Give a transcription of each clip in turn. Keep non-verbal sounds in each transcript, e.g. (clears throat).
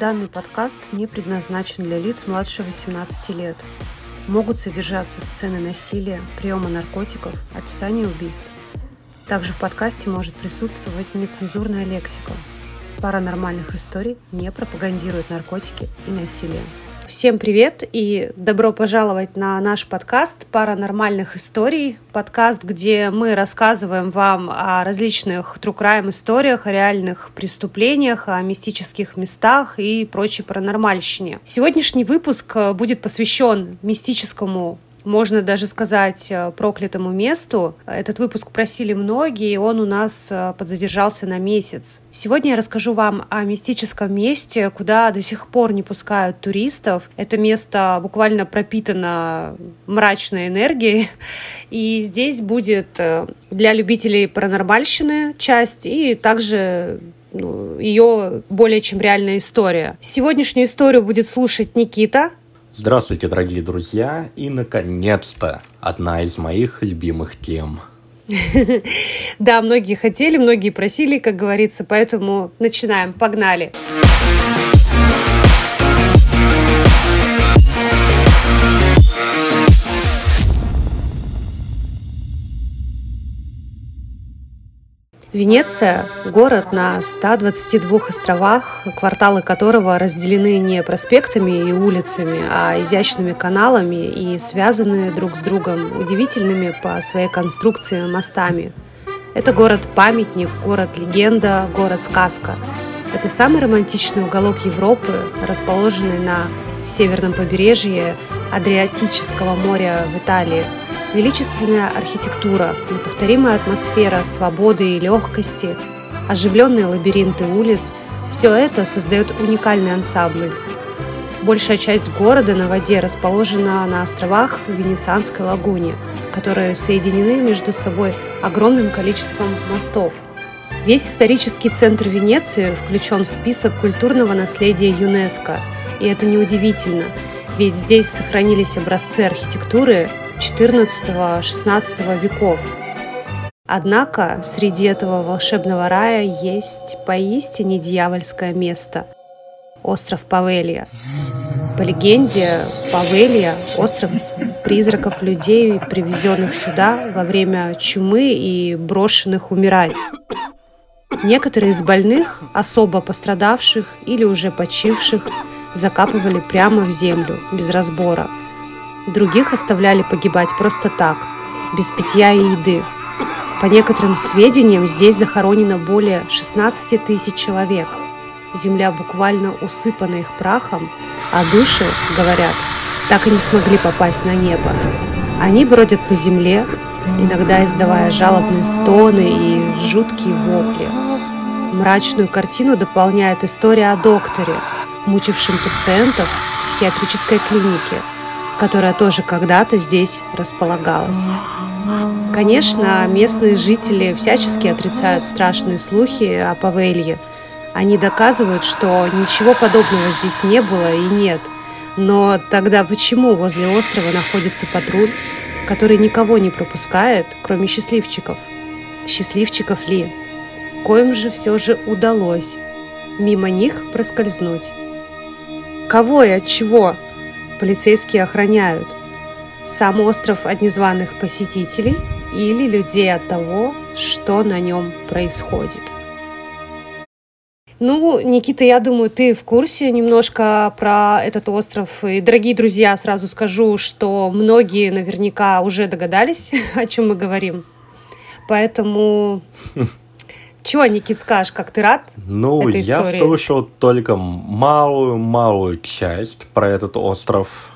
Данный подкаст не предназначен для лиц младше 18 лет. Могут содержаться сцены насилия, приема наркотиков, описание убийств. Также в подкасте может присутствовать нецензурная лексика. Паранормальных историй не пропагандирует наркотики и насилие. Всем привет и добро пожаловать на наш подкаст «Паранормальных историй». Подкаст, где мы рассказываем вам о различных true crime историях, о реальных преступлениях, о мистических местах и прочей паранормальщине. Сегодняшний выпуск будет посвящен мистическому можно даже сказать, э, проклятому месту. Этот выпуск просили многие, и он у нас э, подзадержался на месяц. Сегодня я расскажу вам о мистическом месте, куда до сих пор не пускают туристов. Это место буквально пропитано мрачной энергией, и здесь будет э, для любителей паранормальщины часть, и также ну, ее более чем реальная история. Сегодняшнюю историю будет слушать Никита, Здравствуйте, дорогие друзья, и, наконец-то, одна из моих любимых тем. (laughs) Да, многие хотели, многие просили, как говорится, поэтому начинаем, погнали. Погнали. Венеция – город на 122 островах, кварталы которого разделены не проспектами и улицами, а изящными каналами и связаны друг с другом удивительными по своей конструкции мостами. Это город-памятник, город-легенда, город-сказка. Это самый романтичный уголок Европы, расположенный на северном побережье Адриатического моря в Италии – величественная архитектура, неповторимая атмосфера свободы и легкости, оживленные лабиринты улиц – все это создает уникальный ансамбль. Большая часть города на воде расположена на островах Венецианской лагуне, которые соединены между собой огромным количеством мостов. Весь исторический центр Венеции включен в список культурного наследия ЮНЕСКО. И это неудивительно, ведь здесь сохранились образцы архитектуры, XIV-XVI веков. Однако среди этого волшебного рая есть поистине дьявольское место – остров Павелия. По легенде, Павелия – остров призраков людей, привезенных сюда во время чумы и брошенных умирать. Некоторые из больных, особо пострадавших или уже почивших, закапывали прямо в землю, без разбора – Других оставляли погибать просто так, без питья и еды. По некоторым сведениям, здесь захоронено более 16 тысяч человек. Земля буквально усыпана их прахом, а души, говорят, так и не смогли попасть на небо. Они бродят по земле, иногда издавая жалобные стоны и жуткие вопли. Мрачную картину дополняет история о докторе, мучившем пациентов в психиатрической клинике – которая тоже когда-то здесь располагалась. Конечно, местные жители всячески отрицают страшные слухи о Павелье. Они доказывают, что ничего подобного здесь не было и нет. Но тогда почему возле острова находится патруль, который никого не пропускает, кроме счастливчиков? Счастливчиков ли? Коим же все же удалось мимо них проскользнуть. Кого и от чего полицейские охраняют? Сам остров от незваных посетителей или людей от того, что на нем происходит? Ну, Никита, я думаю, ты в курсе немножко про этот остров. И, дорогие друзья, сразу скажу, что многие наверняка уже догадались, (laughs) о чем мы говорим. Поэтому (laughs) чего, Никит, скажешь, как ты рад? Ну, этой я истории? слышал только малую-малую часть про этот остров.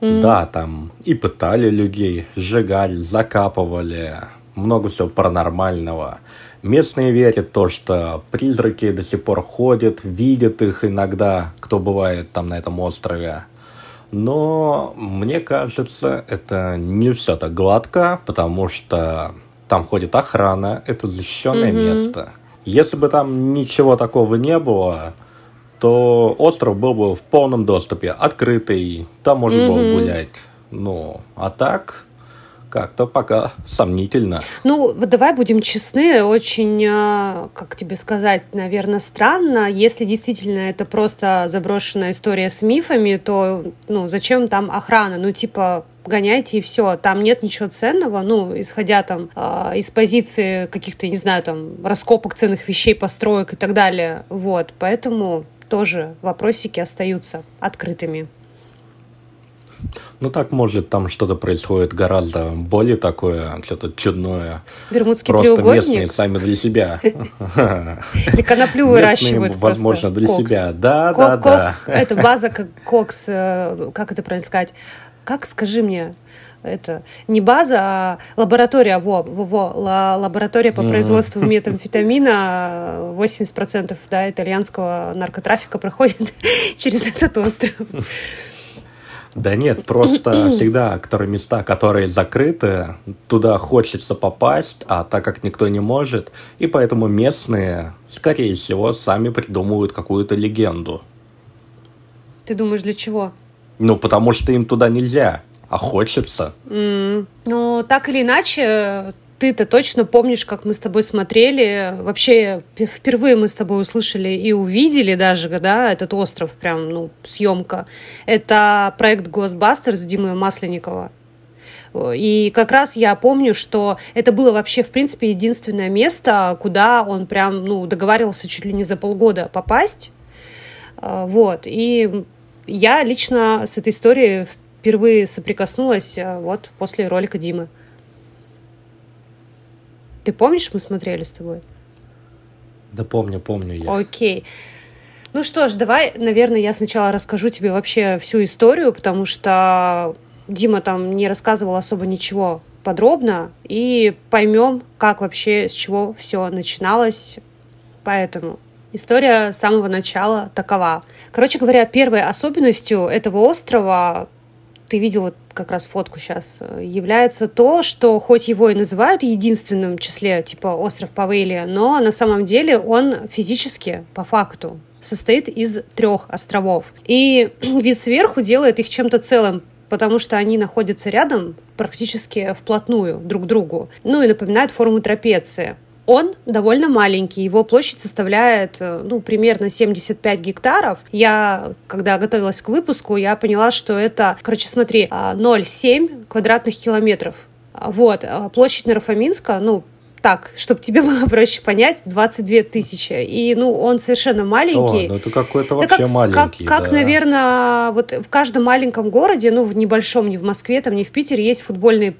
Mm. Да, там и пытали людей, сжигали, закапывали, много всего паранормального. Местные верят то, что призраки до сих пор ходят, видят их иногда, кто бывает там на этом острове. Но мне кажется, это не все так гладко, потому что там ходит охрана, это защищенное mm-hmm. место. Если бы там ничего такого не было, то остров был бы в полном доступе, открытый, там можно mm-hmm. было гулять. Ну, а так, как-то пока сомнительно. Ну, давай будем честны, очень, а, как тебе сказать, наверное, странно. Если действительно это просто заброшенная история с мифами, то, ну, зачем там охрана? Ну, типа, гоняйте и все. Там нет ничего ценного, ну, исходя там э, из позиции каких-то, не знаю, там, раскопок ценных вещей, построек и так далее. Вот, поэтому тоже вопросики остаются открытыми. Ну так, может, там что-то происходит гораздо более такое, что-то чудное. Бермудский Просто треугольник? местные сами для себя. Или коноплю выращивают возможно, для себя. Да, да, да. Это база как кокс, э, как это правильно сказать? Как, скажи мне, это не база, а лаборатория, во, во, во лаборатория по производству (laughs) метамфетамина, 80% да, итальянского наркотрафика проходит (laughs) через этот остров. Да нет, просто (clears throat) всегда которые места, которые закрыты, туда хочется попасть, а так как никто не может, и поэтому местные, скорее всего, сами придумывают какую-то легенду. Ты думаешь, для чего? Ну, потому что им туда нельзя, а хочется. Mm. Ну, так или иначе, ты-то точно помнишь, как мы с тобой смотрели. Вообще, впервые мы с тобой услышали и увидели даже, да, этот остров, прям, ну, съемка. Это проект Ghostbusters Димы Масленникова. И как раз я помню, что это было вообще, в принципе, единственное место, куда он прям, ну, договаривался чуть ли не за полгода попасть. А, вот. И я лично с этой историей впервые соприкоснулась а, вот после ролика Димы. Ты помнишь, мы смотрели с тобой? Да помню, помню я. Окей. Ну что ж, давай, наверное, я сначала расскажу тебе вообще всю историю, потому что Дима там не рассказывал особо ничего подробно, и поймем, как вообще, с чего все начиналось. Поэтому история с самого начала такова. Короче говоря, первой особенностью этого острова ты видел как раз фотку сейчас, является то, что хоть его и называют единственным числе, типа остров Павелия, но на самом деле он физически, по факту, состоит из трех островов. И (clears throat) вид сверху делает их чем-то целым, потому что они находятся рядом практически вплотную друг к другу. Ну и напоминают форму трапеции. Он довольно маленький, его площадь составляет, э, ну, примерно 75 гектаров. Я, когда готовилась к выпуску, я поняла, что это, короче, смотри, 0,7 а, квадратных километров. Вот, а площадь Нарафаминска, ну, так, чтобы тебе (laughs) было проще понять, 22 тысячи. И, ну, он совершенно маленький. О, ну это какой-то вообще как, маленький. Как, как да. наверное, вот в каждом маленьком городе, ну, в небольшом, не в Москве, там, не в Питере, есть футбольные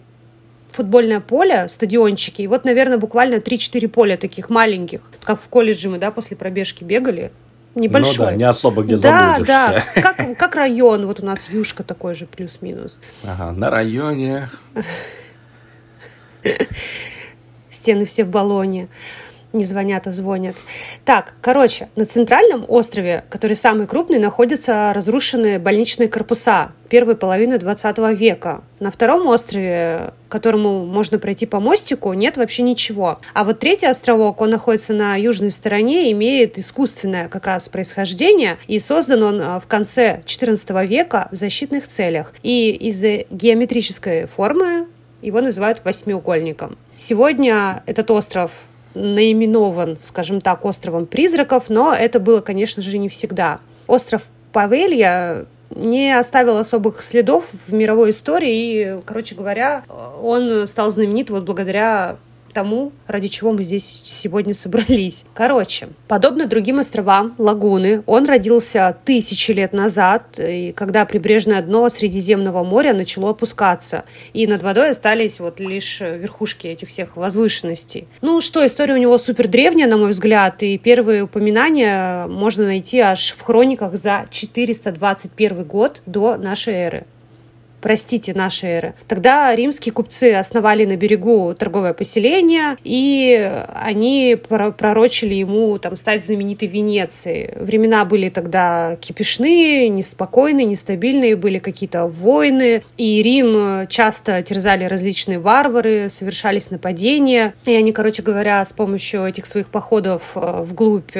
футбольное поле, стадиончики, и вот, наверное, буквально 3-4 поля таких маленьких, как в колледже мы, да, после пробежки бегали, небольшой. Ну да, не особо где да, забудешься. Да, да, как, как район, вот у нас Юшка такой же, плюс-минус. Ага, на районе. Стены все в баллоне не звонят, а звонят. Так, короче, на центральном острове, который самый крупный, находятся разрушенные больничные корпуса первой половины 20 века. На втором острове, которому можно пройти по мостику, нет вообще ничего. А вот третий островок, он находится на южной стороне, имеет искусственное как раз происхождение, и создан он а, в конце 14 века в защитных целях. И из-за геометрической формы его называют восьмиугольником. Сегодня этот остров наименован, скажем так, островом призраков, но это было, конечно же, не всегда. Остров Павелья не оставил особых следов в мировой истории, и, короче говоря, он стал знаменит вот благодаря тому, ради чего мы здесь сегодня собрались. Короче, подобно другим островам Лагуны, он родился тысячи лет назад, и когда прибрежное дно Средиземного моря начало опускаться, и над водой остались вот лишь верхушки этих всех возвышенностей. Ну что, история у него супер древняя, на мой взгляд, и первые упоминания можно найти аж в хрониках за 421 год до нашей эры простите, нашей эры. Тогда римские купцы основали на берегу торговое поселение, и они пророчили ему там, стать знаменитой Венецией. Времена были тогда кипишные, неспокойные, нестабильные, были какие-то войны, и Рим часто терзали различные варвары, совершались нападения, и они, короче говоря, с помощью этих своих походов э, вглубь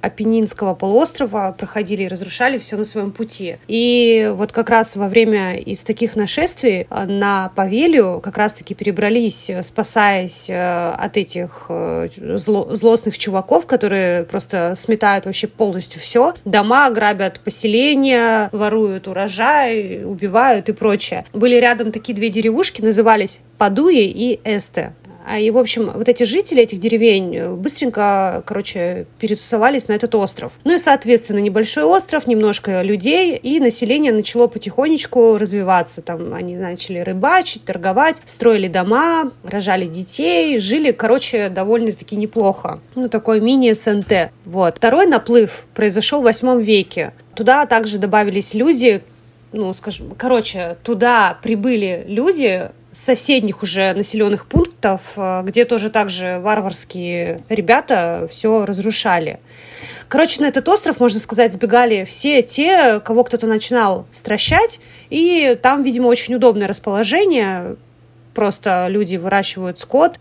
Апеннинского полуострова проходили и разрушали все на своем пути. И вот как раз во время из таких нашествий э, на Павелью как раз-таки перебрались, э, спасаясь э, от этих зло злостных чуваков, которые просто сметают вообще полностью все. Дома грабят поселения, воруют урожай, убивают и прочее. Были рядом такие две деревушки, назывались Падуи и Эсте. А, и, в общем, вот эти жители этих деревень э, быстренько, короче, перетусовались на этот остров. Ну и, соответственно, небольшой остров, немножко людей, и население начало потихонечку развиваться. Там они начали рыбачить, торговать, строили дома, рожали детей, жили, короче, довольно-таки неплохо. Ну, такой мини-СНТ. Вот. Второй наплыв произошел в восьмом веке. Туда также добавились люди, ну, скажем, короче, туда прибыли люди, соседних уже населенных пунктов, э, где тоже также варварские ребята все разрушали. Короче, на этот остров, можно сказать, сбегали все те, кого кто-то начинал стращать, и там, видимо, очень удобное расположение, просто люди выращивают скот,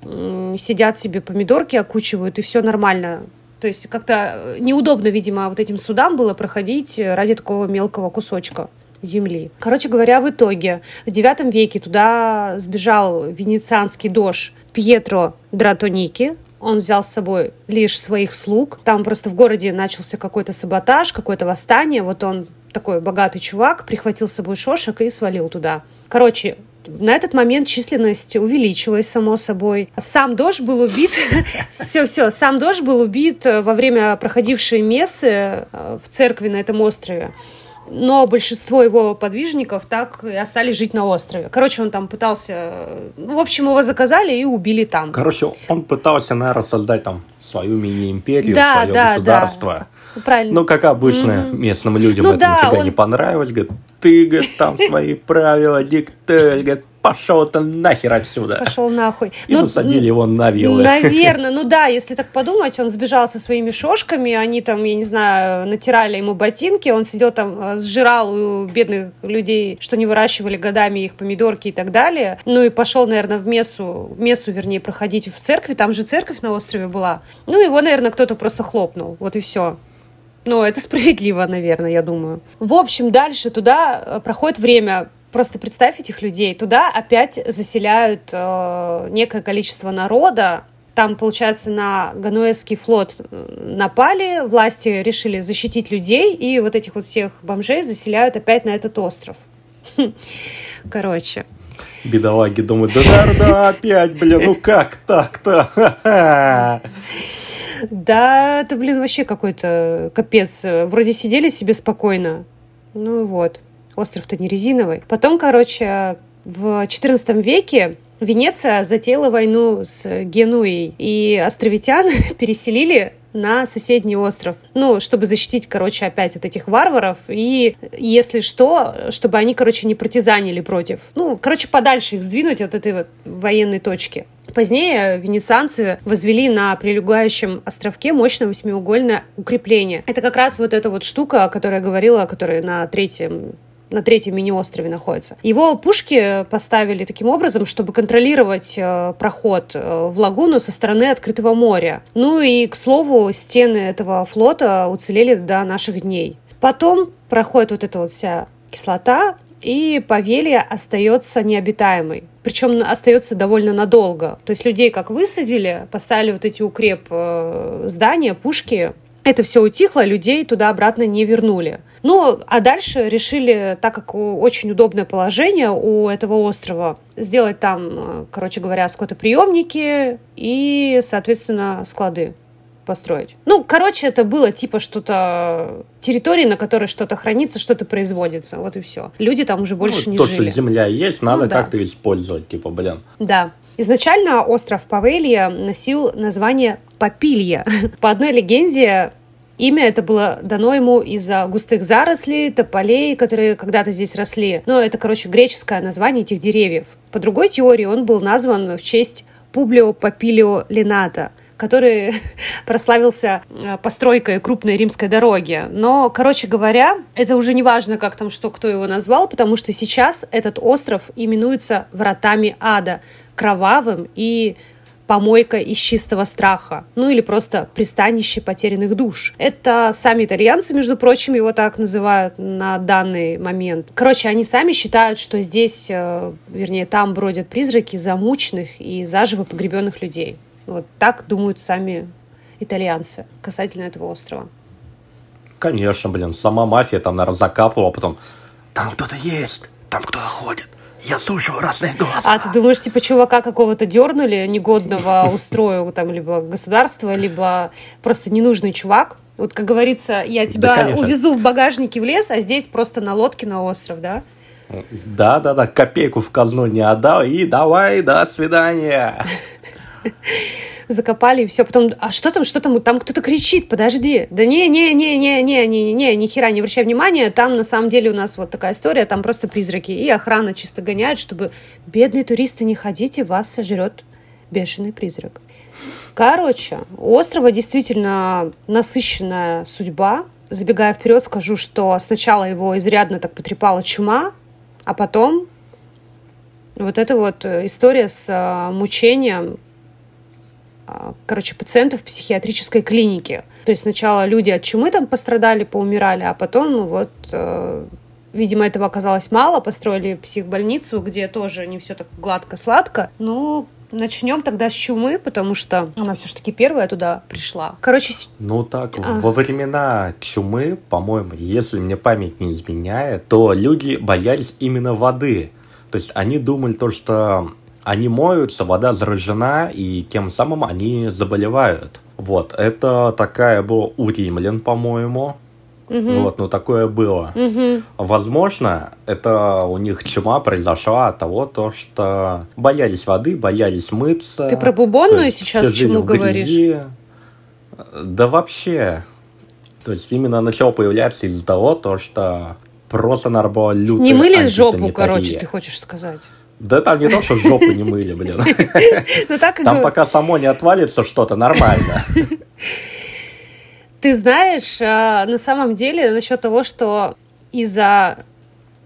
сидят себе помидорки окучивают, и все нормально. То есть как-то неудобно, видимо, вот этим судам было проходить ради такого мелкого кусочка земли. Короче говоря, в итоге в IX веке туда сбежал венецианский дож Пьетро Дратоники. Он взял с собой лишь своих слуг. Там просто в городе начался какой-то саботаж, какое-то восстание. Вот он такой богатый чувак, прихватил с собой шошек и свалил туда. Короче, на этот момент численность увеличилась, само собой. Сам Дож был убит. (laughs) Все-все, сам Дож был убит во время проходившей мессы э, в церкви на этом острове но большинство его подвижников так и остались жить на острове. Короче, он там пытался... Ну, в общем, его заказали и убили там. Короче, он пытался, наверное, создать там свою мини-империю, да, свое да, государство. Да. Правильно. Ну, как обычно, mm-hmm. местным людям ну, это да, нифига он... не понравилось. Говорит, ты, говорит, там свои правила диктуй, говорит, пошел ты нахер отсюда. Пошел нахуй. И ну, посадили его на вилы. Наверное, ну да, если так подумать, он сбежал со своими шошками, они там, я не знаю, натирали ему ботинки, он сидел там, э, сжирал у бедных людей, что не выращивали годами их помидорки и так далее. Ну и пошел, наверное, в мессу, мессу, вернее, проходить в церкви, там же церковь на острове была. Ну его, наверное, кто-то просто хлопнул, вот и все. Ну, это справедливо, наверное, я думаю. В общем, дальше туда э, проходит время Просто представь этих людей. Туда опять заселяют э, некое количество народа. Там, получается, на Гануэзский флот э, напали, власти решили защитить людей, и вот этих вот всех бомжей заселяют опять на этот остров. Короче. Бедолаги думают, да, да, да, опять, блин, ну как так-то? Да, это, блин, вообще какой-то капец. Вроде сидели себе спокойно. Ну вот остров-то не резиновый. Потом, короче, в XIV веке Венеция затеяла войну с Генуей, и островитян (laughs) переселили на соседний остров. Ну, чтобы защитить, короче, опять от этих варваров. И, если что, чтобы они, короче, не партизанили против. Ну, короче, подальше их сдвинуть от этой вот военной точки. Позднее венецианцы возвели на прилегающем островке мощное восьмиугольное укрепление. Это как раз вот эта вот штука, о которой я говорила, которая на третьем на третьем мини-острове находится. Его пушки поставили таким образом, чтобы контролировать э, проход э, в лагуну со стороны открытого моря. Ну и, к слову, стены этого флота уцелели до наших дней. Потом проходит вот эта вот вся кислота, и Павелия остается необитаемой. Причем остается довольно надолго. То есть людей как высадили, поставили вот эти укреп э, здания, пушки, это все утихло, людей туда-обратно не вернули. Ну, а дальше решили, так как очень удобное положение у этого острова, сделать там, э, короче говоря, скотоприемники и, соответственно, склады построить. Ну, короче, это было типа что-то территории, на которой что-то хранится, что-то производится. Вот и все. Люди там уже больше ну, не то, жили. То, что земля есть, надо ну, да. как-то использовать, типа, блин. Да. Изначально остров Павелия носил название Папилья. (laughs) По одной легенде, Имя это было дано ему из-за густых зарослей, тополей, которые когда-то здесь росли. Но это, короче, греческое название этих деревьев. По другой теории он был назван в честь Публио Папилио Лената, который (laughs) прославился э, постройкой крупной римской дороги. Но, короче говоря, это уже не важно, как там что, кто его назвал, потому что сейчас этот остров именуется вратами ада, кровавым и помойка из чистого страха, ну или просто пристанище потерянных душ. Это сами итальянцы, между прочим, его так называют на данный момент. Короче, они сами считают, что здесь, э, вернее, там бродят призраки замученных и заживо погребенных людей. Вот так думают сами итальянцы касательно этого острова. Конечно, блин, сама мафия там, наверное, закапывала, а потом там кто-то есть, там кто-то ходит. Я слушаю разные голоса. А ты думаешь, типа, чувака какого-то дернули, негодного (laughs) устроил там либо государство, либо просто ненужный чувак? Вот, как говорится, я тебя да, увезу в багажнике в лес, а здесь просто на лодке на остров, да? Да, да, да, копейку в казну не отдал, и давай, до свидания. (laughs) закопали, и все. Потом, а что там, что там? Там кто-то кричит, подожди. Да не, не, не, не, не, не, не, ни хера не обращай внимания. Там на самом деле у нас вот такая история, там просто призраки. И охрана чисто гоняет, чтобы бедные туристы не ходите, вас сожрет бешеный призрак. Короче, у острова действительно насыщенная судьба. Забегая вперед, скажу, что сначала его изрядно так потрепала чума, а потом вот эта вот история с э, мучением короче, пациентов в психиатрической клинике. То есть сначала люди от чумы там пострадали, поумирали, а потом ну, вот э, Видимо, этого оказалось мало, построили психбольницу, где тоже не все так гладко-сладко. Ну, начнем тогда с чумы, потому что она все-таки первая туда пришла. Короче, ну так, а. во времена чумы, по-моему, если мне память не изменяет, то люди боялись именно воды. То есть они думали то, что они моются, вода заражена, и тем самым они заболевают. Вот, это такая была у римлян, по-моему. Угу. Вот, ну такое было. Угу. Возможно, это у них чума произошла от того, то, что боялись воды, боялись мыться. Ты про бубонную сейчас чему говоришь? Да вообще. То есть именно начало появляться из-за того, то, что просто нарбала лютая Не мыли жопу, короче, ты хочешь сказать? Да там не то, что жопу не мыли, блин. Ну, там пока само не отвалится что-то, нормально. Ты знаешь, а, на самом деле, насчет того, что из-за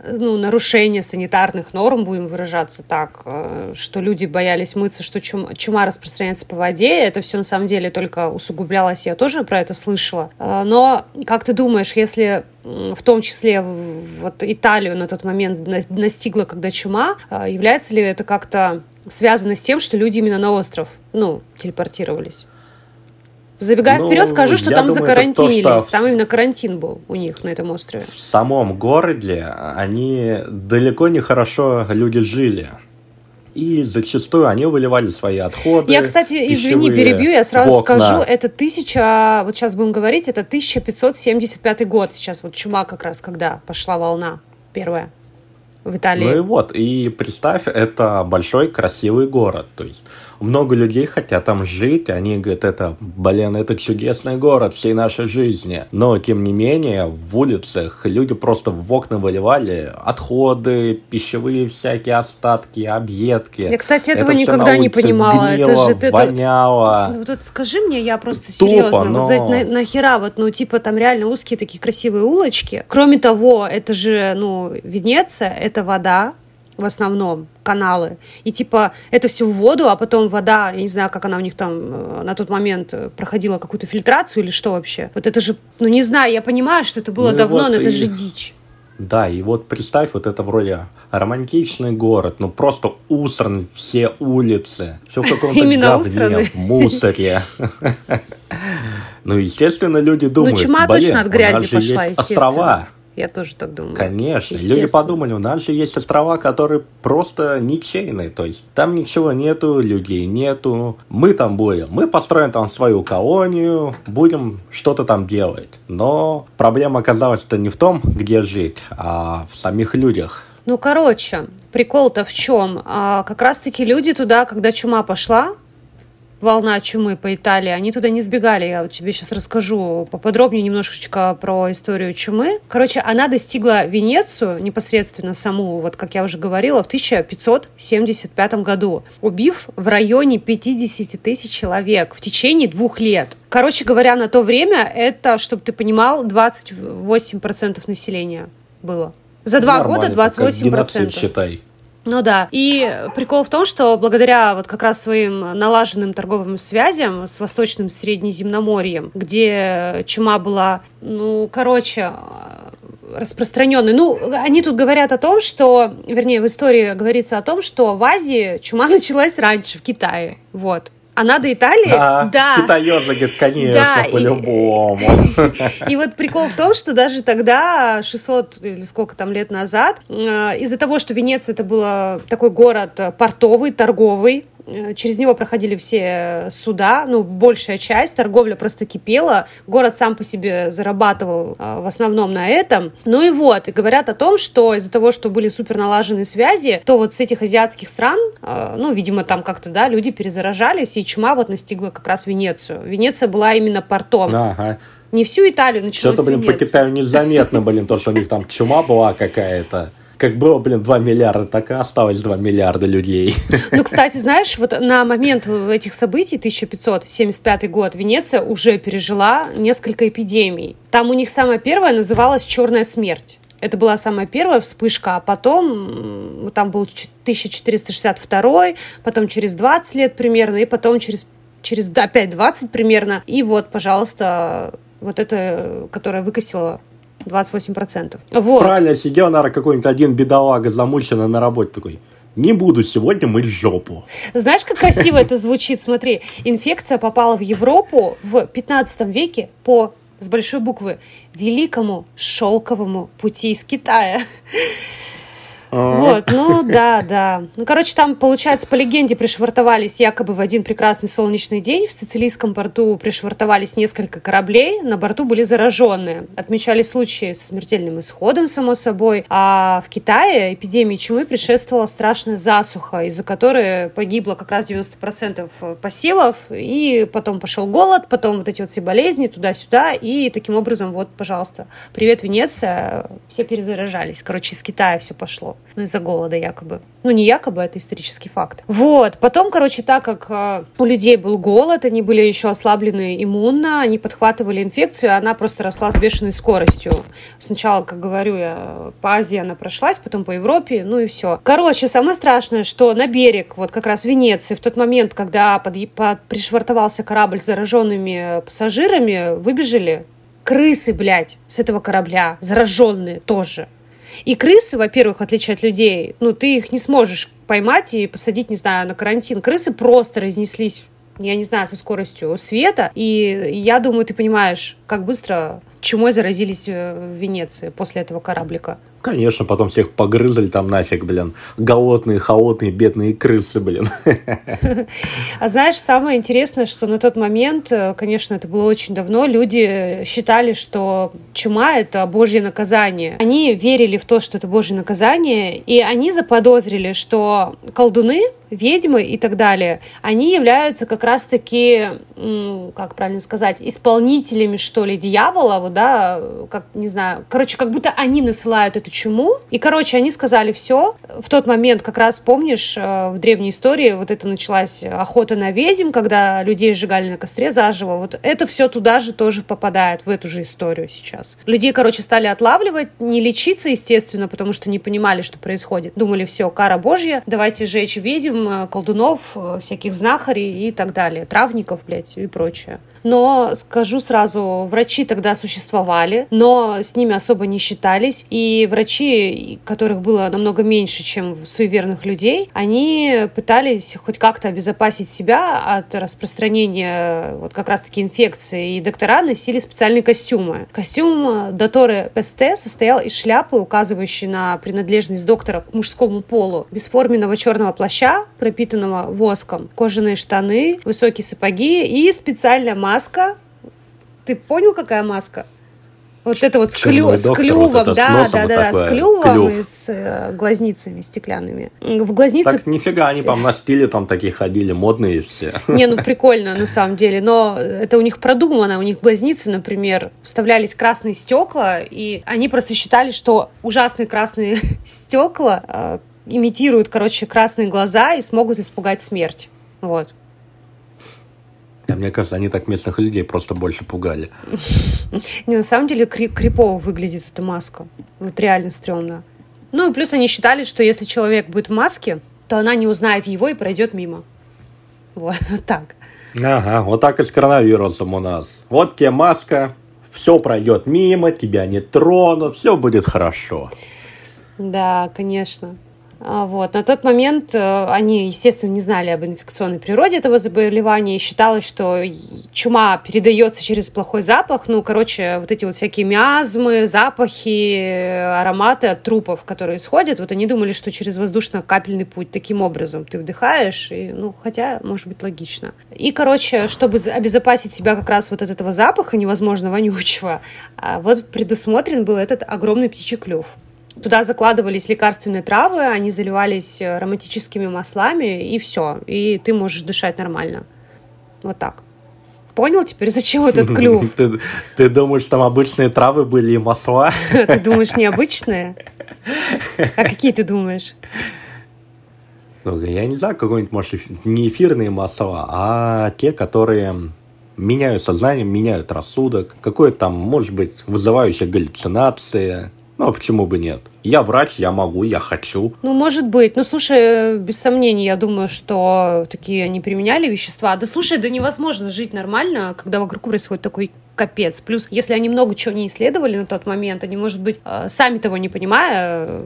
ну, нарушение санитарных норм, будем выражаться так, э, что люди боялись мыться, что чума, распространяется по воде. Это все на самом деле только усугублялось, я тоже про это слышала. Э, но как ты думаешь, если в том числе вот Италию на тот момент настигла, когда чума, э, является ли это как-то связано с тем, что люди именно на остров, ну, телепортировались? Забегая ну, вперед, скажу, что там думаю, закарантинились. То, что там именно карантин был у них на этом острове. В самом городе они далеко не хорошо люди жили. И зачастую они выливали свои отходы. Я, кстати, извини, перебью, я сразу скажу, это тысяча, вот сейчас будем говорить, это 1575 год сейчас, вот чума как раз, когда пошла волна первая в Италии. Ну и вот, и представь, это большой красивый город, то есть много людей хотят там жить, они говорят, это, блин, это чудесный город всей нашей жизни. Но, тем не менее, в улицах люди просто в окна выливали отходы, пищевые всякие остатки, объедки. Я, кстати, этого это никогда не понимала. Гнило, это же, воняло. Ну, вот, вот скажи мне, я просто Тупо, серьезно, но... вот за, на, нахера вот, ну, типа, там реально узкие такие красивые улочки. Кроме того, это же, ну, Венеция, это вода, в основном каналы. И типа это все в воду, а потом вода, я не знаю, как она у них там э, на тот момент э, проходила какую-то фильтрацию или что вообще. Вот это же, ну не знаю, я понимаю, что это было ну, давно, вот но и... это же дичь. Да, и вот представь, вот это вроде романтичный город, ну просто усран все улицы, все в каком-то (laughs) говне, (laughs) мусоре. Ну, естественно, люди ну, думают, блин, точно от грязи пошла, острова, я тоже так думаю. Конечно. Люди подумали, у нас же есть острова, которые просто ничейные. То есть там ничего нету, людей нету. Мы там будем. Мы построим там свою колонию, будем что-то там делать. Но проблема оказалась-то не в том, где жить, а в самих людях. Ну, короче, прикол-то в чем? А, как раз-таки люди туда, когда чума пошла, волна чумы по Италии, они туда не сбегали. Я вот тебе сейчас расскажу поподробнее немножечко про историю чумы. Короче, она достигла Венецию непосредственно саму, вот как я уже говорила, в 1575 году, убив в районе 50 тысяч человек в течение двух лет. Короче говоря, на то время это, чтобы ты понимал, 28% населения было. За два года 28%. Как считай. Ну да. И прикол в том, что благодаря вот как раз своим налаженным торговым связям с Восточным Среднеземноморьем, где чума была, ну, короче, распространенной. Ну, они тут говорят о том, что, вернее, в истории говорится о том, что в Азии чума (laughs) началась раньше, в Китае. Вот. А надо Италии? Да, да. китаёзы, говорит, конечно, да, по-любому. И, (laughs) и вот прикол в том, что даже тогда, 600 или сколько там лет назад, э, из-за того, что Венеция это был такой город портовый, торговый, Э, через него проходили все суда, ну, большая часть, торговля просто кипела, город сам по себе зарабатывал э, в основном на этом. Ну и вот, и говорят о том, что из-за того, что были супер налажены связи, то вот с этих азиатских стран, э, ну, видимо, там как-то, да, люди перезаражались, и чума вот настигла как раз Венецию. Венеция была именно портом. Ага. Не всю Италию началось Что-то, блин, по Китаю незаметно, блин, то, что у них там чума была какая-то как было, блин, 2 миллиарда, так и осталось 2 миллиарда людей. (laughs) Ну, кстати, знаешь, вот на момент этих событий, 1575 год, Венеция уже пережила несколько эпидемий. Там у них самая первая называлась «Черная смерть». Это была самая первая вспышка, а потом там был 1462, потом через 20 лет примерно, и потом через, через опять 20 примерно. И вот, пожалуйста, вот это, которая выкосила 28%. Вот. Правильно, сидел, наверное, какой-нибудь один бедолага замученный на работе такой. Не буду сегодня мыть жопу. Знаешь, как красиво (laughs) это звучит? Смотри, инфекция попала в Европу в 15 веке по с большой буквы великому шелковому пути из Китая. Вот, ну да, да. Ну, короче, там, получается, по легенде пришвартовались якобы в один прекрасный солнечный день. В сицилийском порту пришвартовались несколько кораблей. На борту были зараженные. Отмечали случаи со смертельным исходом, само собой. А в Китае эпидемии чумы предшествовала страшная засуха, из-за которой погибло как раз 90% посевов. И потом пошел голод, потом вот эти вот все болезни туда-сюда. И таким образом, вот, пожалуйста, привет, Венеция. Все перезаражались. Короче, из Китая все пошло ну, из-за голода якобы. Ну, не якобы, это исторический факт. Вот. Потом, короче, так как э, у людей был голод, они были еще ослаблены иммунно, они подхватывали инфекцию, она просто росла с бешеной скоростью. Сначала, как говорю я, по Азии она прошлась, потом по Европе, ну и все. Короче, самое страшное, что на берег, вот как раз Венеции, в тот момент, когда под, под, пришвартовался корабль с зараженными пассажирами, выбежали крысы, блядь, с этого корабля, зараженные тоже. И крысы, во-первых, отличие от людей, ну, ты их не сможешь поймать и посадить, не знаю, на карантин. Крысы просто разнеслись я не знаю, со скоростью света. И я думаю, ты понимаешь, как быстро чумой заразились э, в Венеции после этого кораблика. Конечно, потом всех погрызли там нафиг, блин. Голодные, холодные, бедные крысы, блин. А знаешь, самое интересное, что на тот момент, э, конечно, это было очень давно, люди считали, что чума — это божье наказание. Они верили в то, что это божье наказание, и они заподозрили, что колдуны, ведьмы и так далее, они являются как раз-таки, как правильно сказать, исполнителями, что ли, дьявола, вот, да, как, не знаю, короче, как будто они насылают эту чуму. И, короче, они сказали все. В тот момент, как раз помнишь, э, в древней истории вот это началась охота на ведьм, когда людей сжигали на костре заживо. Вот это все туда же тоже попадает, в эту же историю сейчас. Людей, короче, стали отлавливать, не лечиться, естественно, потому что не понимали, что происходит. Думали, все, кара божья, давайте жечь ведьм, э, колдунов, э, всяких знахарей и так далее, травников, блядь, и прочее. Но скажу сразу, врачи тогда существовали, но с ними особо не считались. И врачи, которых было намного меньше, чем суеверных людей, они пытались хоть как-то обезопасить себя от распространения вот как раз-таки инфекции. И доктора носили специальные костюмы. Костюм Доторе Песте состоял из шляпы, указывающей на принадлежность доктора к мужскому полу, бесформенного черного плаща, пропитанного воском, кожаные штаны, высокие сапоги и специальная маска маска. Ты понял, какая маска? Вот это вот с, клю, с клювом, вот да, с да, да, с клювом клюв. и с э, глазницами стеклянными. В глазницах... Так нифига, они там на стиле там такие ходили, модные все. (laughs) Не, ну (laughs) прикольно на самом деле, но это у них продумано, у них глазницы, например, вставлялись красные стекла, и они просто считали, что ужасные красные (laughs) стекла э, имитируют, короче, красные глаза и смогут испугать смерть. Вот. А мне кажется, они так местных людей просто больше пугали. Не, на самом деле крипово выглядит эта маска. Вот реально стрёмно. Ну и плюс они считали, что если человек будет в маске, то она не узнает его и пройдет мимо. Вот (laughs) так. Ага, вот так и с коронавирусом у нас. Вот тебе маска, все пройдет мимо, тебя не тронут, все будет хорошо. Да, конечно. А, вот. На тот момент э, они, естественно, не знали об инфекционной природе этого заболевания и считалось, что чума передается через плохой запах. Ну, короче, вот эти вот всякие миазмы, запахи, ароматы от трупов, которые исходят, вот они думали, что через воздушно-капельный путь таким образом ты вдыхаешь, и, ну, хотя, может быть, логично. И, короче, чтобы обезопасить себя как раз вот от этого запаха невозможно (laughs) вонючего, а, вот предусмотрен был этот огромный птичий клюв. Туда закладывались лекарственные травы, они заливались э, ароматическими маслами, и все. И ты можешь дышать нормально. Вот так. Понял теперь, (laughs) зачем этот клюв? (laughs) Ты, ты думаешь, там обычные травы были и масла? (laughs) Ты думаешь, необычные? А какие ты думаешь? Ну, я не знаю, какой-нибудь, может, не эфирные масла, а те, которые меняют сознание, меняют рассудок. Какое там, может быть, вызывающее галлюцинации. Ну, а почему бы нет? Я врач, я могу, я хочу. Ну, может быть. Ну, слушай, без сомнений, я думаю, что такие они применяли вещества. Да слушай, да невозможно жить нормально, когда вокруг происходит такой капец. Плюс, если они много чего не исследовали на тот момент, они, может быть, э, сами того не понимая,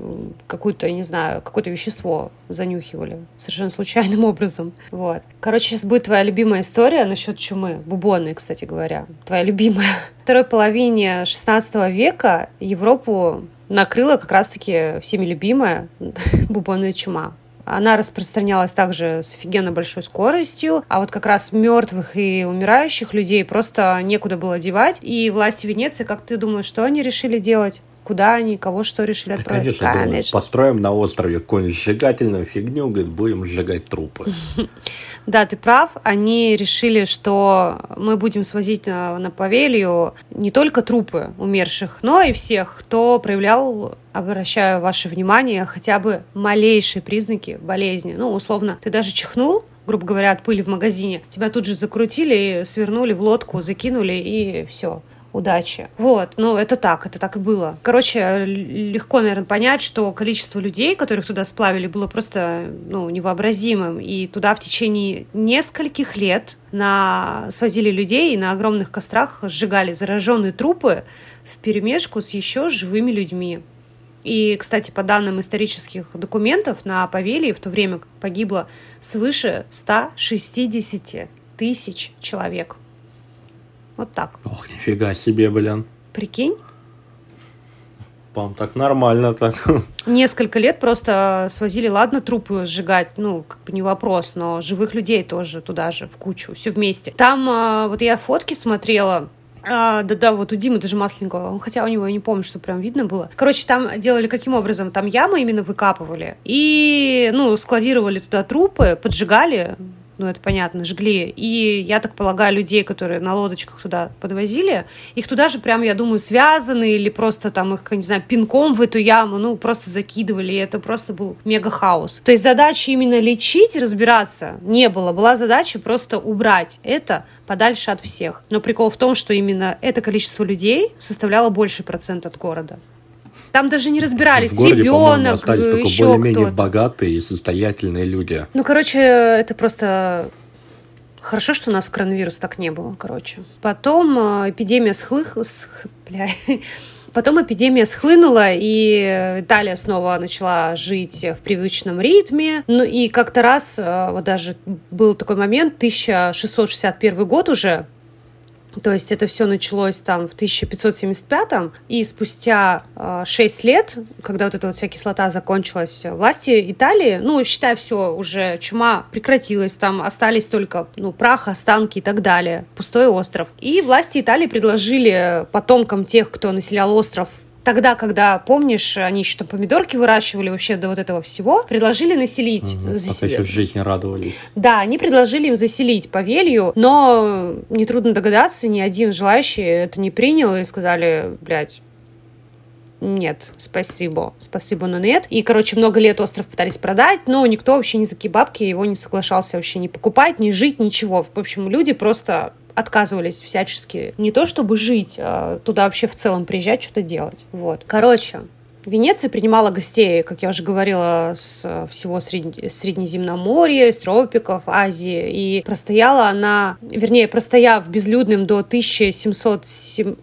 какое-то, не знаю, какое-то вещество занюхивали совершенно случайным (laughs) образом. Вот. Короче, сейчас будет твоя любимая история насчет чумы. Бубонной, кстати говоря. Твоя любимая. (laughs) В второй половине 16 века Европу накрыла как раз-таки всеми любимая (laughs) бубонная чума. Она распространялась также с офигенно большой скоростью, а вот как раз мертвых и умирающих людей просто некуда было девать. И власти Венеции, как ты думаешь, что они решили делать? Куда они, кого что решили отправить? Конечно, Конечно. Думаю, построим на острове какую-нибудь сжигательную фигню, говорит, будем сжигать трупы. (laughs) Да, ты прав. Они решили, что мы будем свозить на, на Павелью не только трупы умерших, но и всех, кто проявлял обращаю ваше внимание, хотя бы малейшие признаки болезни. Ну, условно, ты даже чихнул, грубо говоря, от пыли в магазине, тебя тут же закрутили, свернули в лодку, закинули, и все удачи. Вот, ну это так, это так и было. Короче, легко, наверное, понять, что количество людей, которых туда сплавили, было просто, ну, невообразимым. И туда в течение нескольких лет на... свозили людей и на огромных кострах сжигали зараженные трупы в перемешку с еще живыми людьми. И, кстати, по данным исторических документов, на Павелии в то время погибло свыше 160 тысяч человек. Вот так. Ох, нифига себе, блин. Прикинь? Вам так нормально так. Несколько лет просто свозили, ладно, трупы сжигать, ну, как бы не вопрос, но живых людей тоже туда же, в кучу, все вместе. Там, а, вот я фотки смотрела, а, да-да, вот у Димы даже масленького. Хотя у него я не помню, что прям видно было. Короче, там делали каким образом? Там ямы именно выкапывали. И, ну, складировали туда трупы, поджигали ну, это понятно, жгли. И, я так полагаю, людей, которые на лодочках туда подвозили, их туда же прям, я думаю, связаны или просто там их, не знаю, пинком в эту яму, ну, просто закидывали, и это просто был мега хаос. То есть задачи именно лечить, разбираться не было. Была задача просто убрать это подальше от всех. Но прикол в том, что именно это количество людей составляло больший процент от города. Там даже не разбирались, в городе, ребенок, остались только еще более-менее богатые и состоятельные люди. Ну, короче, это просто Хорошо, что у нас коронавирус так не было, короче. Потом э, эпидемия схлых... Сх... Бля. (laughs) Потом эпидемия схлынула, и Италия снова начала жить в привычном ритме. Ну и как-то раз, э, вот даже был такой момент, 1661 год уже, то есть это все началось там в 1575-м, и спустя э, 6 лет, когда вот эта вот вся кислота закончилась, власти Италии, ну, считай, все, уже чума прекратилась, там остались только, ну, прах, останки и так далее, пустой остров. И власти Италии предложили потомкам тех, кто населял остров тогда, когда, помнишь, они еще там помидорки выращивали вообще до вот этого всего, предложили населить. Угу, зас... Пока еще жизни радовались. Да, они предложили им заселить Павелью, но нетрудно догадаться, ни один желающий это не принял и сказали, блядь, нет, спасибо, спасибо, но нет. И, короче, много лет остров пытались продать, но никто вообще ни за кибабки его не соглашался вообще не покупать, не жить, ничего. В общем, люди просто отказывались всячески не то чтобы жить, а туда вообще в целом приезжать, что-то делать. Вот. Короче, Венеция принимала гостей, как я уже говорила, с всего Сред... Среднеземноморья, из тропиков, Азии. И простояла она, вернее, простояв безлюдным до 1707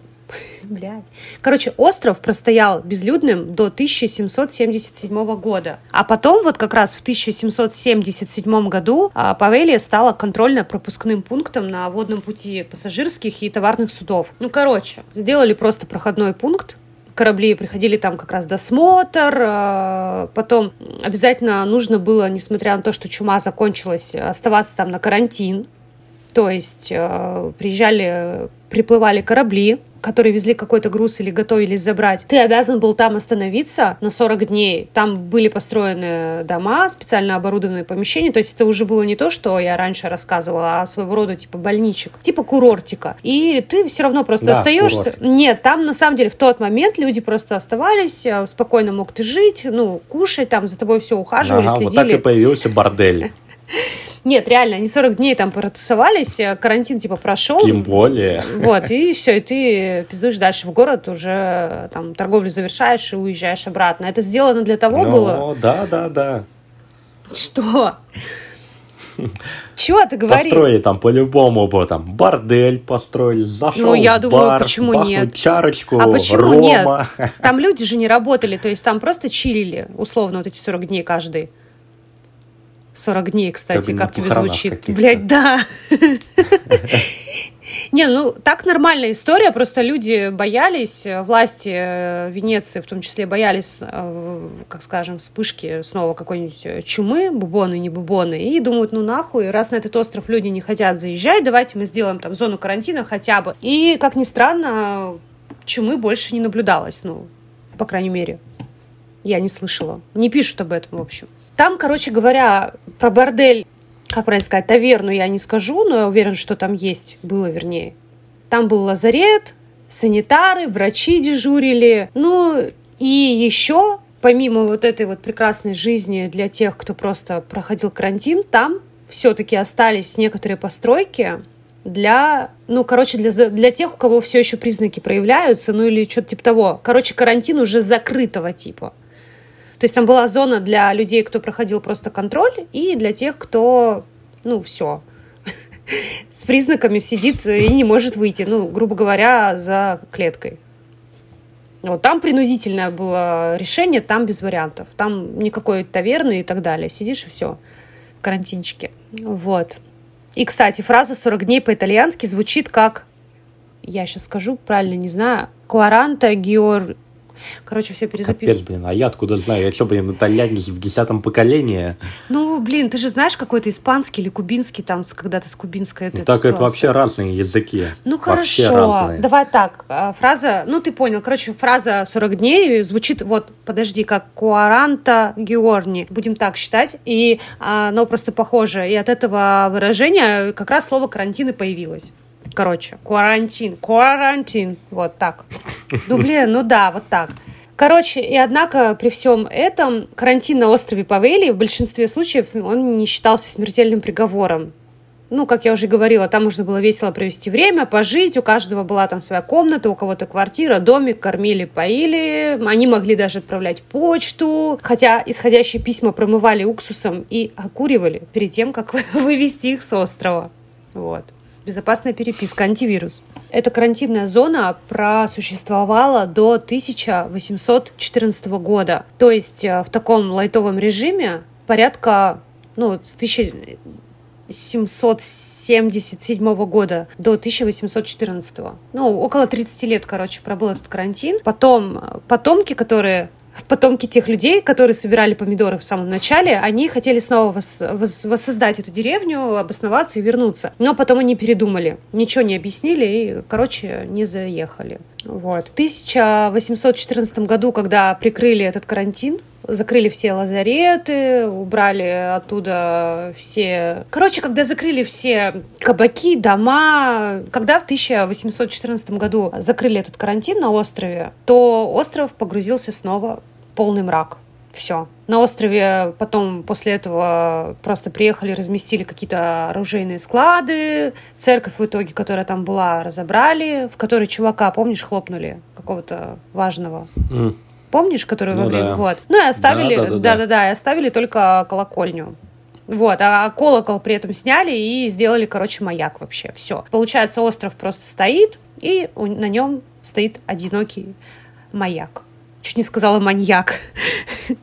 Блядь. Короче, остров простоял безлюдным до 1777 года. А потом, вот как раз в 1777 году, а, Павелия стала контрольно-пропускным пунктом на водном пути пассажирских и товарных судов. Ну, короче, сделали просто проходной пункт, корабли приходили там как раз досмотр, а, потом обязательно нужно было, несмотря на то, что чума закончилась, оставаться там на карантин, то есть э, приезжали, приплывали корабли, которые везли какой-то груз или готовились забрать, ты обязан был там остановиться на 40 дней. Там были построены дома, специально оборудованные помещения. То есть это уже было не то, что я раньше рассказывала, а своего рода типа больничек, типа курортика. И ты все равно просто да, остаешься. Курорт. Нет, там на самом деле в тот момент люди просто оставались, э, спокойно мог ты жить, ну, кушать, там за тобой все ухаживали, ага, следили. Вот так и появился бордель. (laughs) Нет, реально, они 40 дней там протусовались, э, карантин типа прошел. Тем более. Вот, и все, и ты пиздуешь дальше в город, уже там торговлю завершаешь и уезжаешь обратно. Это сделано для того ну, было? да, да, да. Что? Чего ты говоришь? Построили там по-любому бы там бордель построили, зашел ну, я в думаю, бар, почему нет? чарочку, а почему рома. нет? (laughs) Там люди же не работали, то есть там просто чилили, условно, вот эти 40 дней каждый. 40 дней, кстати, как, как тебе звучит? Блять, да. Не, ну так нормальная история, просто люди боялись, власти э, Венеции в том числе боялись, э, как скажем, вспышки снова какой-нибудь э, чумы, бубоны, не бубоны, и думают, ну нахуй, раз на этот остров люди не хотят заезжать, давайте мы сделаем там зону карантина хотя бы. И, как ни странно, чумы больше не наблюдалось, ну, по крайней мере, я не слышала. Не пишут об этом, в общем. Там, короче говоря, про бордель, как правильно сказать, таверну я не скажу, но я уверен, что там есть, было вернее. Там был лазарет, санитары, врачи дежурили. Ну, и еще, помимо вот этой вот прекрасной жизни для тех, кто просто проходил карантин, там все-таки остались некоторые постройки для, ну, короче, для, для тех, у кого все еще признаки проявляются, ну, или что-то типа того. Короче, карантин уже закрытого типа. То есть там была зона для людей, кто проходил просто контроль, и для тех, кто, ну, все, (laughs) с признаками сидит и не может выйти, ну, грубо говоря, за клеткой. Вот там принудительное было решение, там без вариантов. Там никакой таверны и так далее. Сидишь и все в карантинчике. Вот. И, кстати, фраза «40 дней» по-итальянски звучит как, я сейчас скажу, правильно не знаю, «Quaranta gior Короче, все перезаписываю. Капец, блин, а я откуда знаю? Я что, блин, итальянец в десятом поколении? Ну, блин, ты же знаешь какой-то испанский или кубинский, там, когда-то с кубинской... Ну, так это вообще разные языки. Ну, вообще хорошо. Разные. Давай так, а, фраза, ну, ты понял, короче, фраза 40 дней звучит, вот, подожди, как «куаранта георни», будем так считать, и а, оно просто похоже, и от этого выражения как раз слово «карантин» и появилось. Короче, карантин, карантин, вот так. Ну, блин, ну да, вот так. Короче, и однако при всем этом карантин на острове Павели в большинстве случаев он не считался смертельным приговором. Ну, как я уже говорила, там можно было весело провести время, пожить, у каждого была там своя комната, у кого-то квартира, домик, кормили, поили, они могли даже отправлять почту, хотя исходящие письма промывали уксусом и окуривали перед тем, как (laughs) вывести их с острова. Вот. Безопасная переписка, антивирус. Эта карантинная зона просуществовала до 1814 года. То есть э, в таком лайтовом режиме порядка ну, с 1777 года до 1814. Ну, около 30 лет, короче, пробыл этот карантин. Потом э, потомки, которые потомки тех людей, которые собирали помидоры в самом начале, они хотели снова вос, вос, воссоздать эту деревню, обосноваться и вернуться. Но потом они передумали, ничего не объяснили и, короче, не заехали. Вот. В 1814 году, когда прикрыли этот карантин, закрыли все лазареты, убрали оттуда все... Короче, когда закрыли все кабаки, дома, когда в 1814 году закрыли этот карантин на острове, то остров погрузился снова в полный мрак. Все. На острове потом после этого просто приехали, разместили какие-то оружейные склады. Церковь в итоге, которая там была, разобрали, в которой чувака, помнишь, хлопнули какого-то важного. Mm. Помнишь, который ну, во время... Да. Вот. Ну и оставили, да-да-да, и оставили только колокольню. Вот, а колокол при этом сняли и сделали, короче, маяк вообще. Все. Получается, остров просто стоит, и на нем стоит одинокий маяк. Чуть не сказала маньяк. (laughs)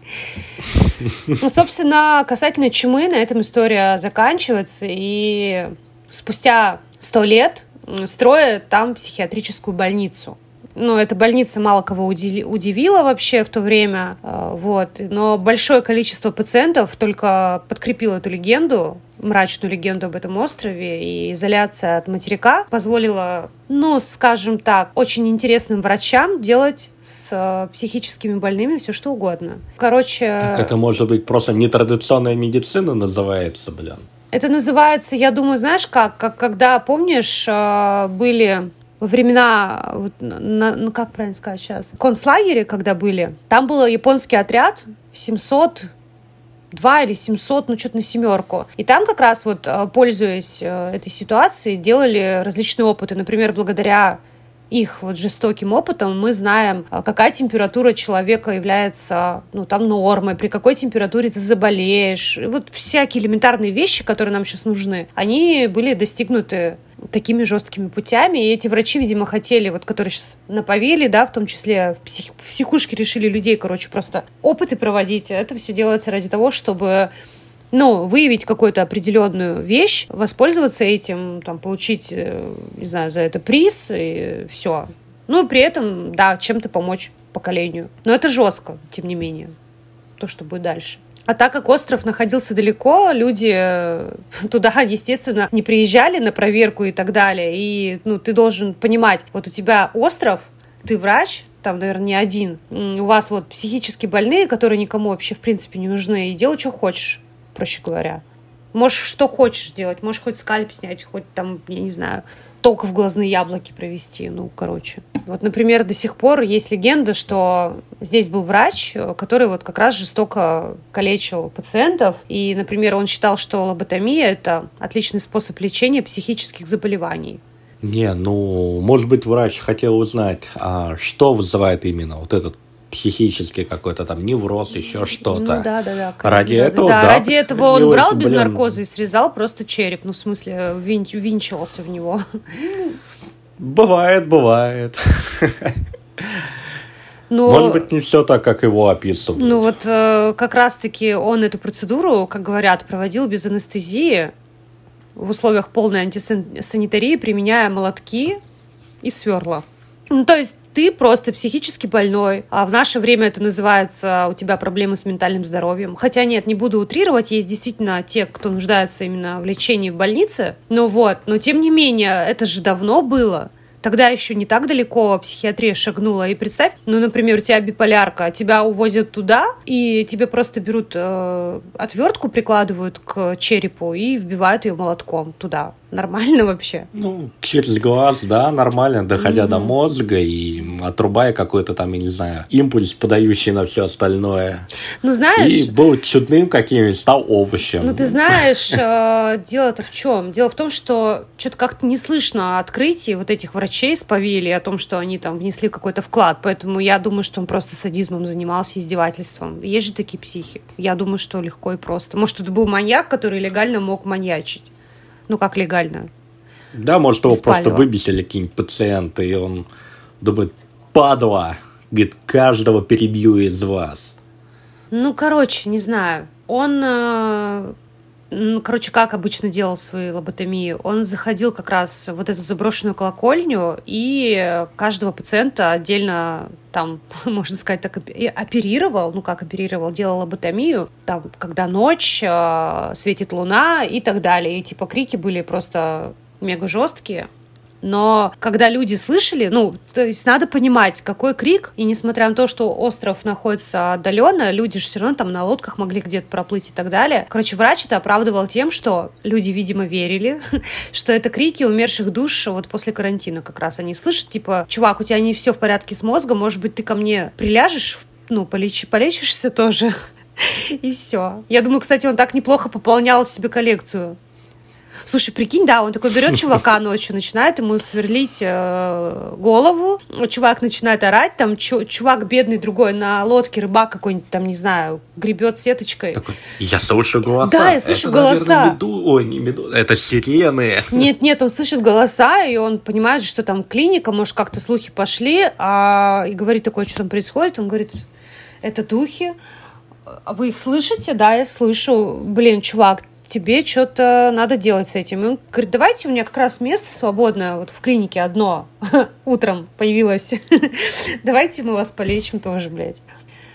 Ну, собственно, касательно чумы, на этом история заканчивается. И спустя сто лет строят там психиатрическую больницу ну, эта больница мало кого удивила вообще в то время, э, вот, но большое количество пациентов только подкрепило эту легенду, мрачную легенду об этом острове, и изоляция от материка позволила, ну, скажем так, очень интересным врачам делать с э, психическими больными все что угодно. Короче... Так это может быть просто нетрадиционная медицина называется, блин. Это называется, я думаю, знаешь как, как когда, помнишь, э, были во времена, вот, на, ну как правильно сказать сейчас, концлагере, когда были, там был японский отряд 700 два или 700, ну, что-то на семерку. И там как раз вот, э, пользуясь э, этой ситуацией, делали различные опыты. Например, благодаря их вот жестоким опытом мы знаем, а, какая температура человека является, ну, там, нормой, при какой температуре ты заболеешь. И вот всякие элементарные вещи, которые нам сейчас нужны, они были достигнуты такими жесткими путями. И эти врачи, видимо, хотели, вот которые сейчас наповели, да, в том числе в, псих, психушке решили людей, короче, просто опыты проводить. Это все делается ради того, чтобы ну, выявить какую-то определенную вещь, воспользоваться этим, там, получить, э, не знаю, за это приз, и все. Ну, при этом, да, чем-то помочь поколению. Но это жестко, тем не менее, то, что будет дальше. А так как остров находился далеко, люди э, (laughs) туда, естественно, не приезжали на проверку и так далее. И ну, ты должен понимать, вот у тебя остров, ты врач, там, наверное, не один. У вас вот психически больные, которые никому вообще, в принципе, не нужны, и делай, что хочешь проще говоря. Можешь что хочешь сделать, можешь хоть скальп снять, хоть там, я не знаю, ток в глазные яблоки провести, ну, короче. Вот, например, до сих пор есть легенда, что здесь был врач, который вот как раз жестоко калечил пациентов, и, например, он считал, что лоботомия – это отличный способ лечения психических заболеваний. Не, ну, может быть, врач хотел узнать, а что вызывает именно вот этот психический какой-то там невроз, еще что-то. Ну, да, да, да. Ради да, этого, да, да, ради этого он брал без блин. наркоза и срезал просто череп, ну, в смысле, винч, винчивался в него. Бывает, бывает. Но, Может быть, не все так, как его описывают. Ну вот э, как раз-таки он эту процедуру, как говорят, проводил без анестезии в условиях полной антисанитарии, применяя молотки и сверла. Ну, то есть ты просто психически больной, а в наше время это называется у тебя проблемы с ментальным здоровьем. Хотя нет, не буду утрировать, есть действительно те, кто нуждается именно в лечении в больнице. Но вот, но тем не менее, это же давно было. Тогда еще не так далеко психиатрия шагнула. И представь, ну, например, у тебя биполярка, тебя увозят туда, и тебе просто берут э, отвертку, прикладывают к черепу и вбивают ее молотком туда. Нормально вообще? Ну, через глаз, да, нормально, доходя mm-hmm. до мозга и отрубая какой-то там, я не знаю, импульс, подающий на все остальное. Ну, знаешь... И был чудным каким-нибудь, стал овощем. Ну, ты знаешь, э, дело-то в чем? Дело в том, что что-то как-то не слышно открытий вот этих врачей с Павели о том, что они там внесли какой-то вклад. Поэтому я думаю, что он просто садизмом занимался, издевательством. Есть же такие психи. Я думаю, что легко и просто. Может, это был маньяк, который легально мог маньячить. Ну, как легально. Да, может, его просто выбесили какие-нибудь пациенты, и он думает, падла, говорит, каждого перебью из вас. Ну, короче, не знаю. Он э, ну, короче, как обычно делал свои лоботомии, он заходил как раз в вот эту заброшенную колокольню и каждого пациента отдельно там, (laughs) можно сказать, так оперировал, ну как оперировал, делал лоботомию, там, когда ночь, э, светит луна и так далее. И типа крики были просто мега жесткие. Но когда люди слышали, ну, то есть надо понимать, какой крик, и несмотря на то, что остров находится отдаленно, люди же все равно там на лодках могли где-то проплыть и так далее. Короче, врач это оправдывал тем, что люди, видимо, верили, (laughs) что это крики умерших душ вот после карантина как раз. Они слышат, типа, чувак, у тебя не все в порядке с мозгом, может быть, ты ко мне приляжешь, ну, полеч... полечишься тоже. (laughs) И все. Я думаю, кстати, он так неплохо пополнял себе коллекцию Слушай, прикинь, да, он такой берет чувака ночью, начинает ему сверлить э, голову, чувак начинает орать, там чувак бедный другой на лодке, рыбак какой-нибудь там, не знаю, гребет сеточкой. Такой, я слышу голоса. Да, я слышу это, голоса. Наверное, меду... Ой, не меду... это сирены. Нет, нет, он слышит голоса, и он понимает, что там клиника, может, как-то слухи пошли, а... и говорит такое, что там происходит. Он говорит, это духи. А вы их слышите? Да, я слышу. Блин, чувак, тебе что-то надо делать с этим. И он говорит, давайте, у меня как раз место свободное вот в клинике одно (laughs) утром появилось. (laughs) давайте мы вас полечим тоже, блядь.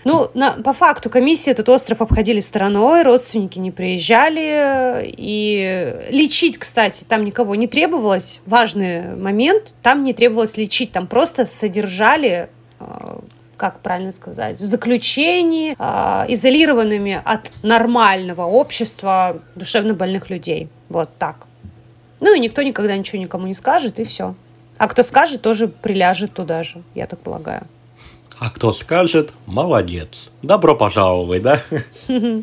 Ну, на, по факту комиссии этот остров обходили стороной, родственники не приезжали, и лечить, кстати, там никого не требовалось. Важный момент, там не требовалось лечить, там просто содержали а, как правильно сказать, в заключении, э, изолированными от нормального общества душевно больных людей. Вот так. Ну и никто никогда ничего никому не скажет, и все. А кто скажет, тоже приляжет туда же, я так полагаю. А кто скажет, молодец. Добро пожаловать, да? (laughs)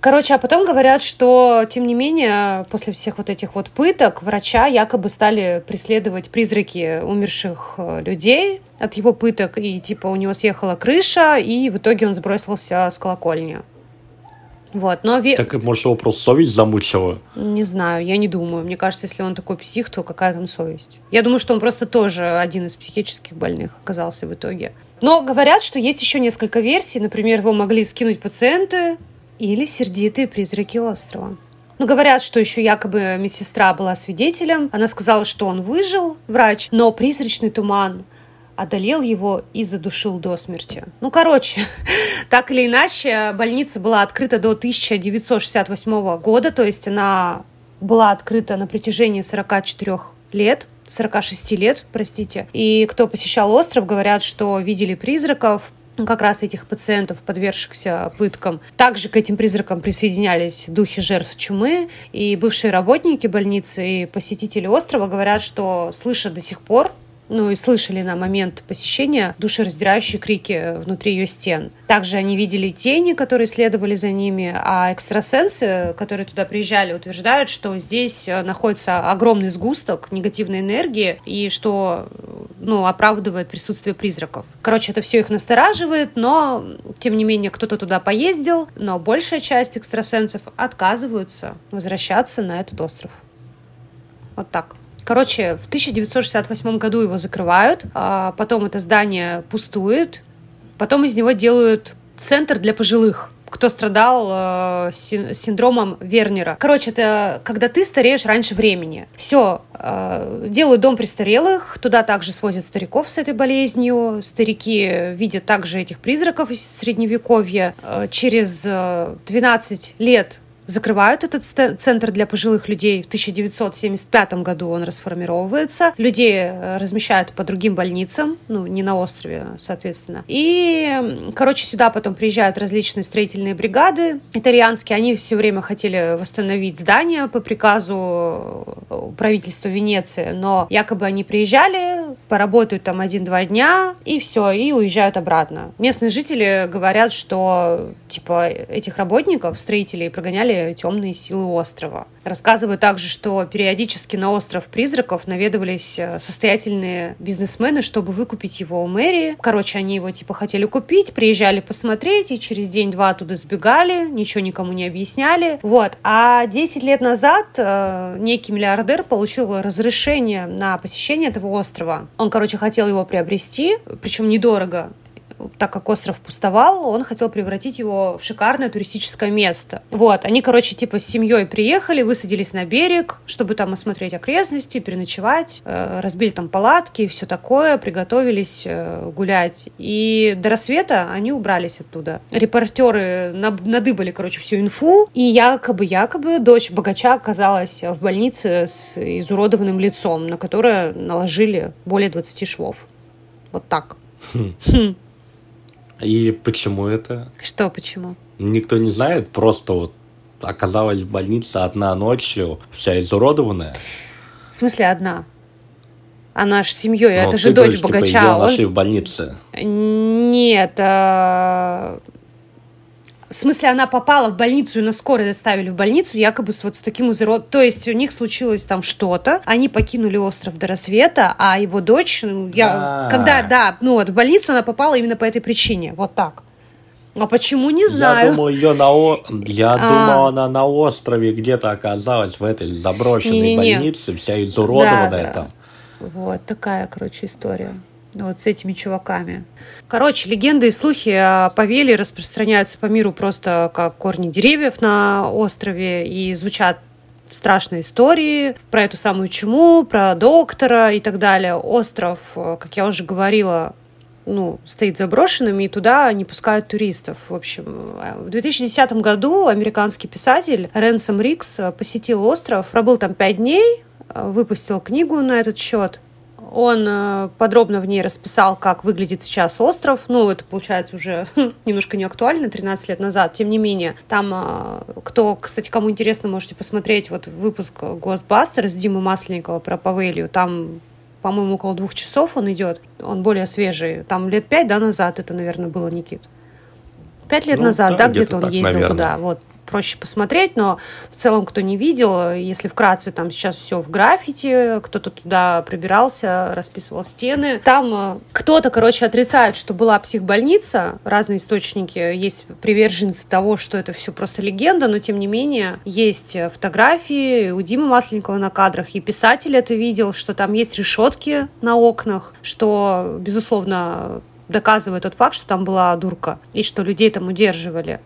Короче, а потом говорят, что, тем не менее, после всех вот этих вот пыток, врача якобы стали преследовать призраки умерших э, людей от его пыток, и типа у него съехала крыша, и в итоге он сбросился с колокольни. Вот, но... Так, может, его просто совесть замучила? Не знаю, я не думаю. Мне кажется, если он такой псих, то какая там совесть? Я думаю, что он просто тоже один из психических больных оказался в итоге. Но говорят, что есть еще несколько версий. Например, его могли скинуть пациенты, или сердитые призраки острова. Но говорят, что еще якобы медсестра была свидетелем. Она сказала, что он выжил, врач, но призрачный туман одолел его и задушил до смерти. Ну, короче, (laughs) так или иначе, больница была открыта до 1968 года, то есть она была открыта на протяжении 44 лет, 46 лет, простите. И кто посещал остров, говорят, что видели призраков, как раз этих пациентов, подвергшихся пыткам. Также к этим призракам присоединялись духи жертв чумы, и бывшие работники больницы и посетители острова говорят, что слышат до сих пор ну и слышали на момент посещения душераздирающие крики внутри ее стен. Также они видели тени, которые следовали за ними, а экстрасенсы, которые туда приезжали, утверждают, что здесь э, находится огромный сгусток негативной энергии и что ну, оправдывает присутствие призраков. Короче, это все их настораживает, но, тем не менее, кто-то туда поездил, но большая часть экстрасенсов отказываются возвращаться на этот остров. Вот так. Короче, в 1968 году его закрывают, а потом это здание пустует, потом из него делают центр для пожилых кто страдал э, синдромом Вернера. Короче, это когда ты стареешь раньше времени. Все, э, делают дом престарелых, туда также свозят стариков с этой болезнью. Старики видят также этих призраков из средневековья. Э, через 12 лет закрывают этот центр для пожилых людей. В 1975 году он расформировывается. Людей э, размещают по другим больницам, ну, не на острове, соответственно. И, короче, сюда потом приезжают различные строительные бригады итальянские. Они все время хотели восстановить здание по приказу э, правительства Венеции, но якобы они приезжали, поработают там один-два дня, и все, и уезжают обратно. Местные жители говорят, что, типа, этих работников, строителей, прогоняли темные силы острова. Рассказываю также, что периодически на остров призраков наведывались э, состоятельные бизнесмены, чтобы выкупить его у мэрии. Короче, они его типа хотели купить, приезжали посмотреть, и через день-два оттуда сбегали, ничего никому не объясняли. Вот. А 10 лет назад э, некий миллиардер получил разрешение на посещение этого острова. Он, короче, хотел его приобрести, причем недорого так как остров пустовал, он хотел превратить его в шикарное туристическое место. Вот, они, короче, типа с семьей приехали, высадились на берег, чтобы там осмотреть окрестности, переночевать, э, разбили там палатки и все такое, приготовились э, гулять. И до рассвета они убрались оттуда. Репортеры надыбали, короче, всю инфу, и якобы-якобы дочь богача оказалась в больнице с изуродованным лицом, на которое наложили более 20 швов. Вот так. Хм. И почему это? Что почему? Никто не знает, просто вот оказалась в больнице одна ночью, вся изуродованная. В смысле одна? Она же семьей, ну, это же дочь говоришь, богача. Типа, ее нашли он... в больнице. Нет, а... В смысле, она попала в больницу и на скорой доставили в больницу, якобы с вот с таким изурод... То есть у них случилось там что-то, они покинули остров до рассвета, а его дочь, ну, я... А. когда, да, ну вот в больницу она попала именно по этой причине, вот так. А почему не знаю? Я думаю, ее на о... я а. думал, она на острове где-то оказалась в этой заброшенной Не-не-не. больнице, вся изуродованная да, там. Вот такая, короче, история. Вот с этими чуваками. Короче, легенды и слухи о Павеле распространяются по миру просто как корни деревьев на острове и звучат страшные истории про эту самую чуму, про доктора и так далее. Остров, как я уже говорила, ну, стоит заброшенным, и туда не пускают туристов. В общем, в 2010 году американский писатель Ренсом Рикс посетил остров, пробыл там пять дней, выпустил книгу на этот счет. Он э, подробно в ней расписал, как выглядит сейчас остров. Ну, это получается уже (laughs) немножко не актуально, 13 лет назад. Тем не менее, там, э, кто, кстати, кому интересно, можете посмотреть вот выпуск Ghostbusters с Димы Масленникова про Павелью. Там по-моему, около двух часов он идет. Он более свежий. Там лет пять, да, назад это, наверное, было, Никит? Пять лет ну, назад, да, да где-то он так, ездил наверное. туда. Вот проще посмотреть, но в целом, кто не видел, если вкратце, там сейчас все в граффити, кто-то туда пробирался, расписывал стены. Там э, кто-то, короче, отрицает, что была психбольница, разные источники, есть приверженцы того, что это все просто легенда, но тем не менее есть фотографии у Димы Масленникова на кадрах, и писатель это видел, что там есть решетки на окнах, что, безусловно, доказывает тот факт, что там была дурка, и что людей там удерживали.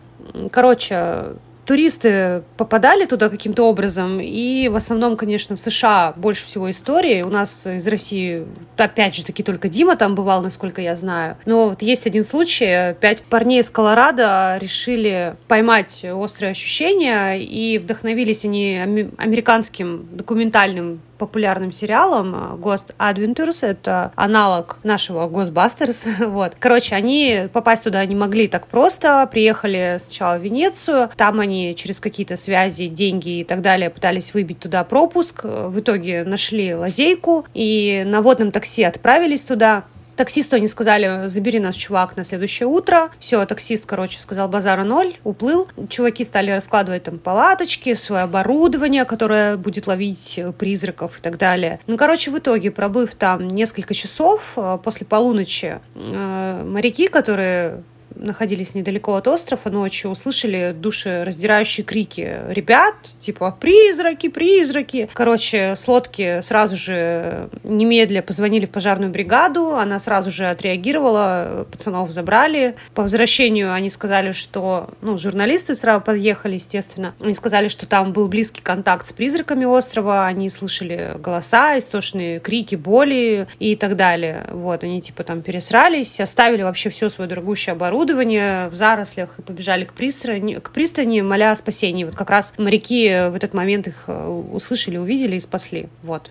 Короче, туристы попадали туда каким-то образом, и в основном, конечно, в США больше всего истории. У нас из России, опять же таки, только Дима там бывал, насколько я знаю. Но вот есть один случай. Пять парней из Колорадо решили поймать острые ощущения, и вдохновились они американским документальным популярным сериалом э, Ghost Adventures. Это аналог нашего Ghostbusters. (laughs) вот. Короче, они попасть туда не могли так просто. Приехали сначала в Венецию. Там они через какие-то связи, деньги и так далее пытались выбить туда пропуск. В итоге нашли лазейку и на водном такси отправились туда. Таксисту они сказали, забери нас, чувак, на следующее утро. Все, таксист, короче, сказал базара ноль, уплыл. Чуваки стали раскладывать там палаточки, свое оборудование, которое будет ловить э, призраков и так далее. Ну, короче, в итоге, пробыв там несколько часов, э, после полуночи, э, моряки, которые находились недалеко от острова ночью, услышали душераздирающие крики ребят, типа «призраки, призраки!». Короче, с лодки сразу же немедля позвонили в пожарную бригаду, она сразу же отреагировала, пацанов забрали. По возвращению они сказали, что, ну, журналисты сразу подъехали, естественно, они сказали, что там был близкий контакт с призраками острова, они слышали голоса, истошные крики, боли и так далее. Вот, они типа там пересрались, оставили вообще все свое дорогущее оборудование, оборудование в зарослях и побежали к пристани, к пристани, моля о спасении. Вот как раз моряки в этот момент их э, услышали, увидели и спасли. Вот.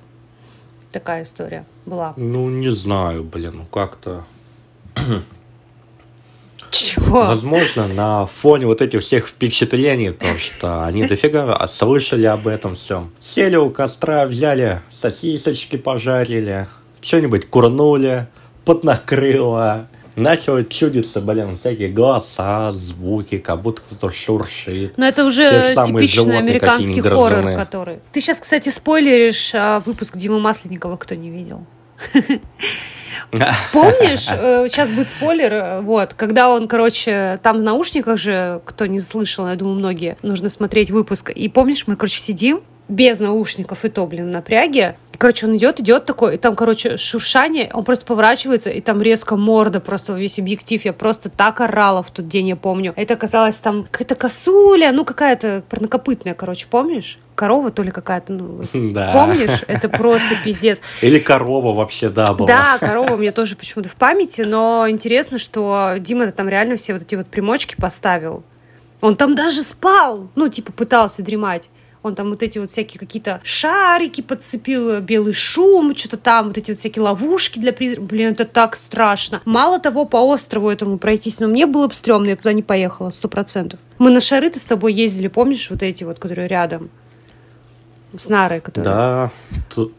Такая история была. Ну, не знаю, блин, ну как-то... Чего? Возможно, на фоне вот этих всех впечатлений, то, что они дофига слышали об этом всем. Сели у костра, взяли сосисочки, пожарили, что-нибудь курнули, поднакрыло, начал чудиться, блин, всякие голоса, звуки, как будто кто-то шуршит. Но это уже типичный американский хоррор, который... Ты сейчас, кстати, спойлеришь а, выпуск Димы Масленникова, кто не видел. (laughs) Помнишь, э, сейчас будет спойлер, вот, когда он, короче, там в наушниках же, кто не слышал, я думаю, многие, нужно смотреть выпуск. И помнишь, мы, короче, сидим, без наушников и то, блин, напряги. Короче, он идет, идет такой, и там, короче, шуршание, он просто поворачивается, и там резко морда просто весь объектив. Я просто так орала в тот день, я помню. Это казалось там какая-то косуля, ну какая-то парнокопытная, короче, помнишь? корова, то ли какая-то, ну, (laughs) да. помнишь? Это просто пиздец. Или корова вообще, да, была. Да, корова у меня тоже почему-то в памяти, но интересно, что Дима там реально все вот эти вот примочки поставил. Он там даже спал, ну, типа пытался дремать. Он там вот эти вот всякие какие-то шарики подцепил, белый шум, что-то там, вот эти вот всякие ловушки для призраков. Блин, это так страшно. Мало того, по острову этому пройтись, но мне было бы стрёмно, я туда не поехала, сто процентов. Мы на шары-то с тобой ездили, помнишь, вот эти вот, которые рядом? С Нарой, которые... Да, тут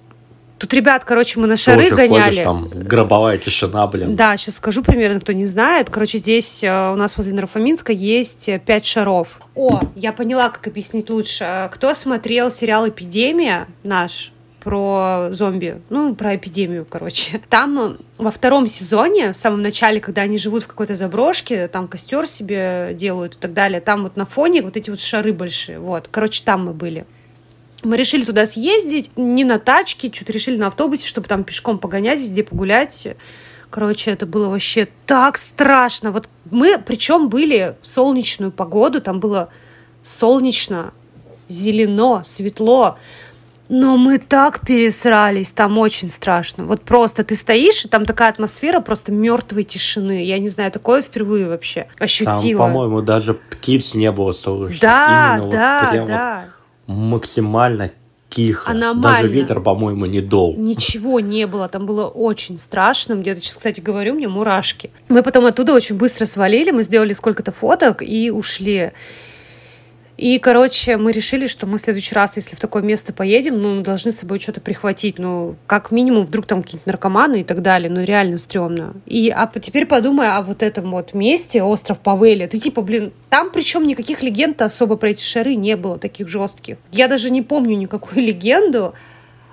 Тут, ребят, короче, мы на шары Тоже гоняли. ходишь, там гробовая тишина, блин. Да, сейчас скажу примерно, кто не знает. Короче, здесь э, у нас возле Нарфоминска есть э, пять шаров. О, я поняла, как объяснить лучше. Э, Кто смотрел сериал «Эпидемия» наш, про зомби, ну, про эпидемию, короче. Там во втором сезоне, в самом начале, когда они живут в какой-то заброшке, там костер себе делают и так далее, там вот на фоне вот эти вот шары большие, вот. Короче, там мы были. Мы решили туда съездить, не на тачке, что-то решили на автобусе, чтобы там пешком погонять, везде погулять. Короче, это было вообще так страшно. Вот мы, причем, были в солнечную погоду, там было солнечно, зелено, светло. Но мы так пересрались, там очень страшно. Вот просто ты стоишь, и там такая атмосфера просто мертвой тишины. Я не знаю, такое впервые вообще ощутила. Там, по-моему, даже птиц не было слышно. Да, Именно да, вот прям да. Вот максимально тихо. Аномально. Даже ветер, по-моему, не дол. Ничего не было, там было очень страшно. Где-то сейчас, кстати, говорю, мне мурашки. Мы потом оттуда очень быстро свалили, мы сделали сколько-то фоток и ушли. И, короче, мы решили, что мы в следующий раз, если в такое место поедем, ну, мы должны с собой что-то прихватить. Ну, как минимум, вдруг там какие-нибудь наркоманы и так далее. Ну, реально стрёмно. И а теперь подумай о вот этом вот месте, остров Павелия. Ты типа, блин, там причем никаких легенд особо про эти шары не было таких жестких. Я даже не помню никакую (laughs) легенду.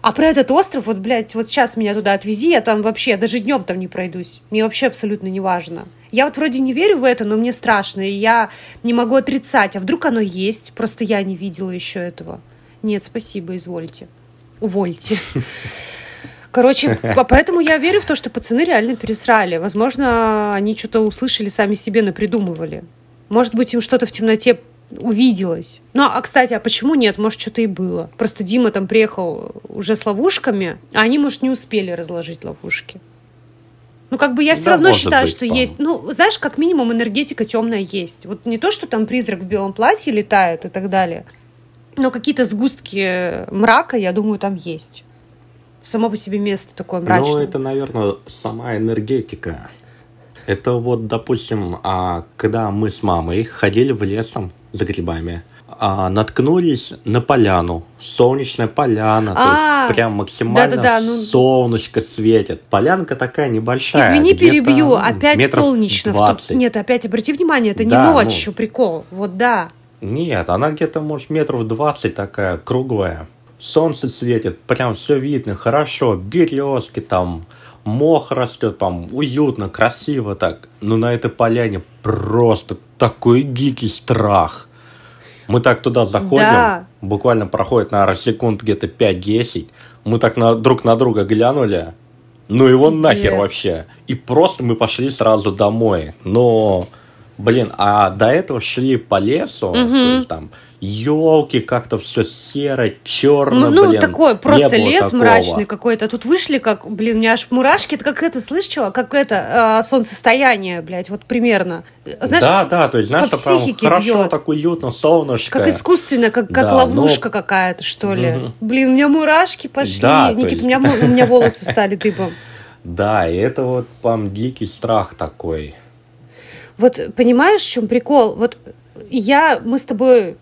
А про этот остров, вот, блядь, вот сейчас меня туда отвези, я там вообще, я даже днем там не пройдусь. Мне вообще абсолютно не важно. Я вот вроде не верю в это, но мне страшно, и я не могу отрицать. А вдруг оно есть? Просто я не видела еще этого. Нет, спасибо, извольте. Увольте. (laughs) Короче, поэтому я верю в то, что пацаны реально пересрали. Возможно, они что-то услышали, сами себе напридумывали. Может быть, им что-то в темноте увиделось. Ну, а, кстати, а почему нет? Может, что-то и было. Просто Дима там приехал уже с ловушками, а они, может, не успели разложить ловушки. Ну, как бы я все Да, равно считаю, быть, что по-моему. есть. Ну, знаешь, как минимум энергетика темная есть. Вот не то, что там призрак в белом платье летает и так далее, но какие-то сгустки мрака, я думаю, там есть. Само по себе место такое мрачное. Ну, это, наверное, сама энергетика. Это вот, допустим, а, когда мы с мамой ходили в лес там за грибами, а, наткнулись на поляну. Солнечная поляна, то А, есть прям максимально да-да-да, ну- солнышко светит. Полянка такая небольшая. Извини, перебью. ну, Опять солнечно. В тот- 20. Нет, опять обрати внимание, это не Да, ночь ну. еще прикол. Вот да. Нет, она где-то, может, метров 20 такая, круглая. Солнце светит, прям все видно, хорошо, березки там, мох растет, там, уютно, красиво так. Но на этой поляне просто такой дикий страх. Мы так туда заходим, Да. буквально проходит, наверное, секунд где-то 5-10. Мы так на, друг на друга глянули, ну его Пиздец. нахер вообще. И просто мы пошли сразу домой. Но, блин, а до этого шли по лесу, то есть там елки, как-то все серо, черно, Ну, ну, блин. такой просто лес такого. мрачный какой-то. Тут вышли, как, блин, у меня аж мурашки. Это как это, слышь, чего? Как это, э, солнцестояние, блядь, вот примерно. Знаешь, да, да, то есть, знаешь, прям хорошо, бьет. так уютно, солнышко. как искусственно, как, как Да, ловушка но- какая-то, что ли. Мгм. Блин, у меня мурашки пошли. Да, Никита, есть- у, меня, у меня волосы стали дыбом. (laughs) Да, и это вот прям дикий страх такой. Вот понимаешь, в чем прикол? Вот я, мы с тобой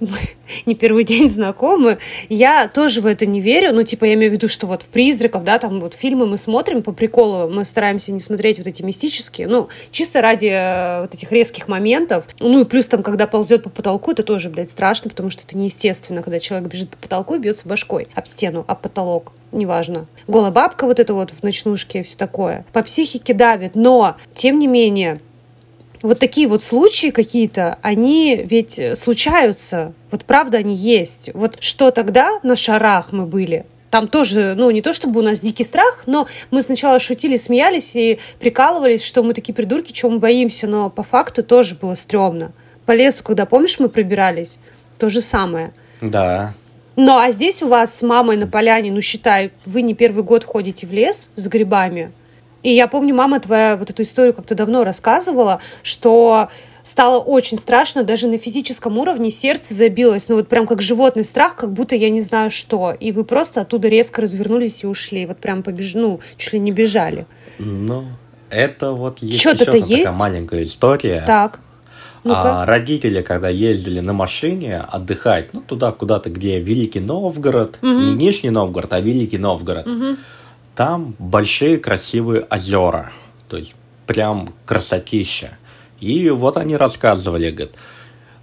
(laughs) не первый день знакомы, я тоже в это не верю, ну, типа, я имею в виду, что вот в призраков, да, там вот фильмы мы смотрим по приколу, мы стараемся не смотреть вот эти мистические, ну, чисто ради э, вот этих резких моментов, ну, и плюс там, когда ползет по потолку, это тоже, блядь, страшно, потому что это неестественно, когда человек бежит по потолку и бьется башкой об стену, об потолок, неважно. Голая бабка вот это вот в ночнушке все такое. По психике давит, но, тем не менее, вот такие вот случаи какие-то, они ведь случаются. Вот правда они есть. Вот что тогда на шарах мы были? Там тоже, ну, не то чтобы у нас дикий страх, но мы сначала шутили, смеялись и прикалывались, что мы такие придурки, чего мы боимся, но по факту тоже было стрёмно. По лесу, когда, помнишь, мы пробирались, то же самое. Да. Ну, а здесь у вас с мамой на поляне, ну, считай, вы не первый год ходите в лес с грибами. И я помню, мама твоя вот эту историю как-то давно рассказывала, что стало очень страшно, даже на физическом уровне сердце забилось, ну вот прям как животный страх, как будто я не знаю что. И вы просто оттуда резко развернулись и ушли, вот прям побеж... ну, чуть ли не бежали. Ну, это вот есть Чё-то-то еще есть? такая маленькая история. Так. А родители, когда ездили на машине отдыхать, ну, туда куда-то, где Великий Новгород, угу. не Нижний Новгород, а Великий Новгород, угу. Там большие красивые озера. То есть прям красотища. И вот они рассказывали, говорит,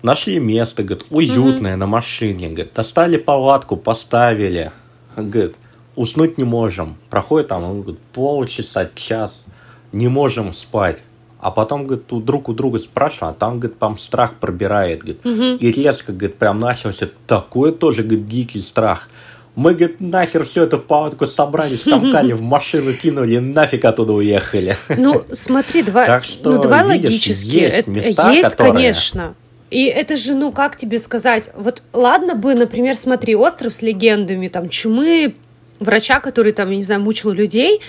нашли место, говорит, уютное угу. на машине, говорит, достали палатку, поставили, говорит, уснуть не можем. Проходит там, он говорит, полчаса, час, не можем спать. А потом, говорит, у друг у друга спрашиваю, а там, говорит, прям страх пробирает, говорит. Угу. И резко, говорит, прям начался такой тоже, говорит, дикий страх. Мы, говорит, нахер все это палатку собрали, скомкали в машину, кинули, нафиг оттуда уехали. Ну, смотри, давай, так что, ну, давай видишь, логически. Есть места, есть, которые... конечно. И это же, ну, как тебе сказать, вот ладно бы, например, смотри, остров с легендами, там, чумы, врача, который, там, я не знаю, мучил людей,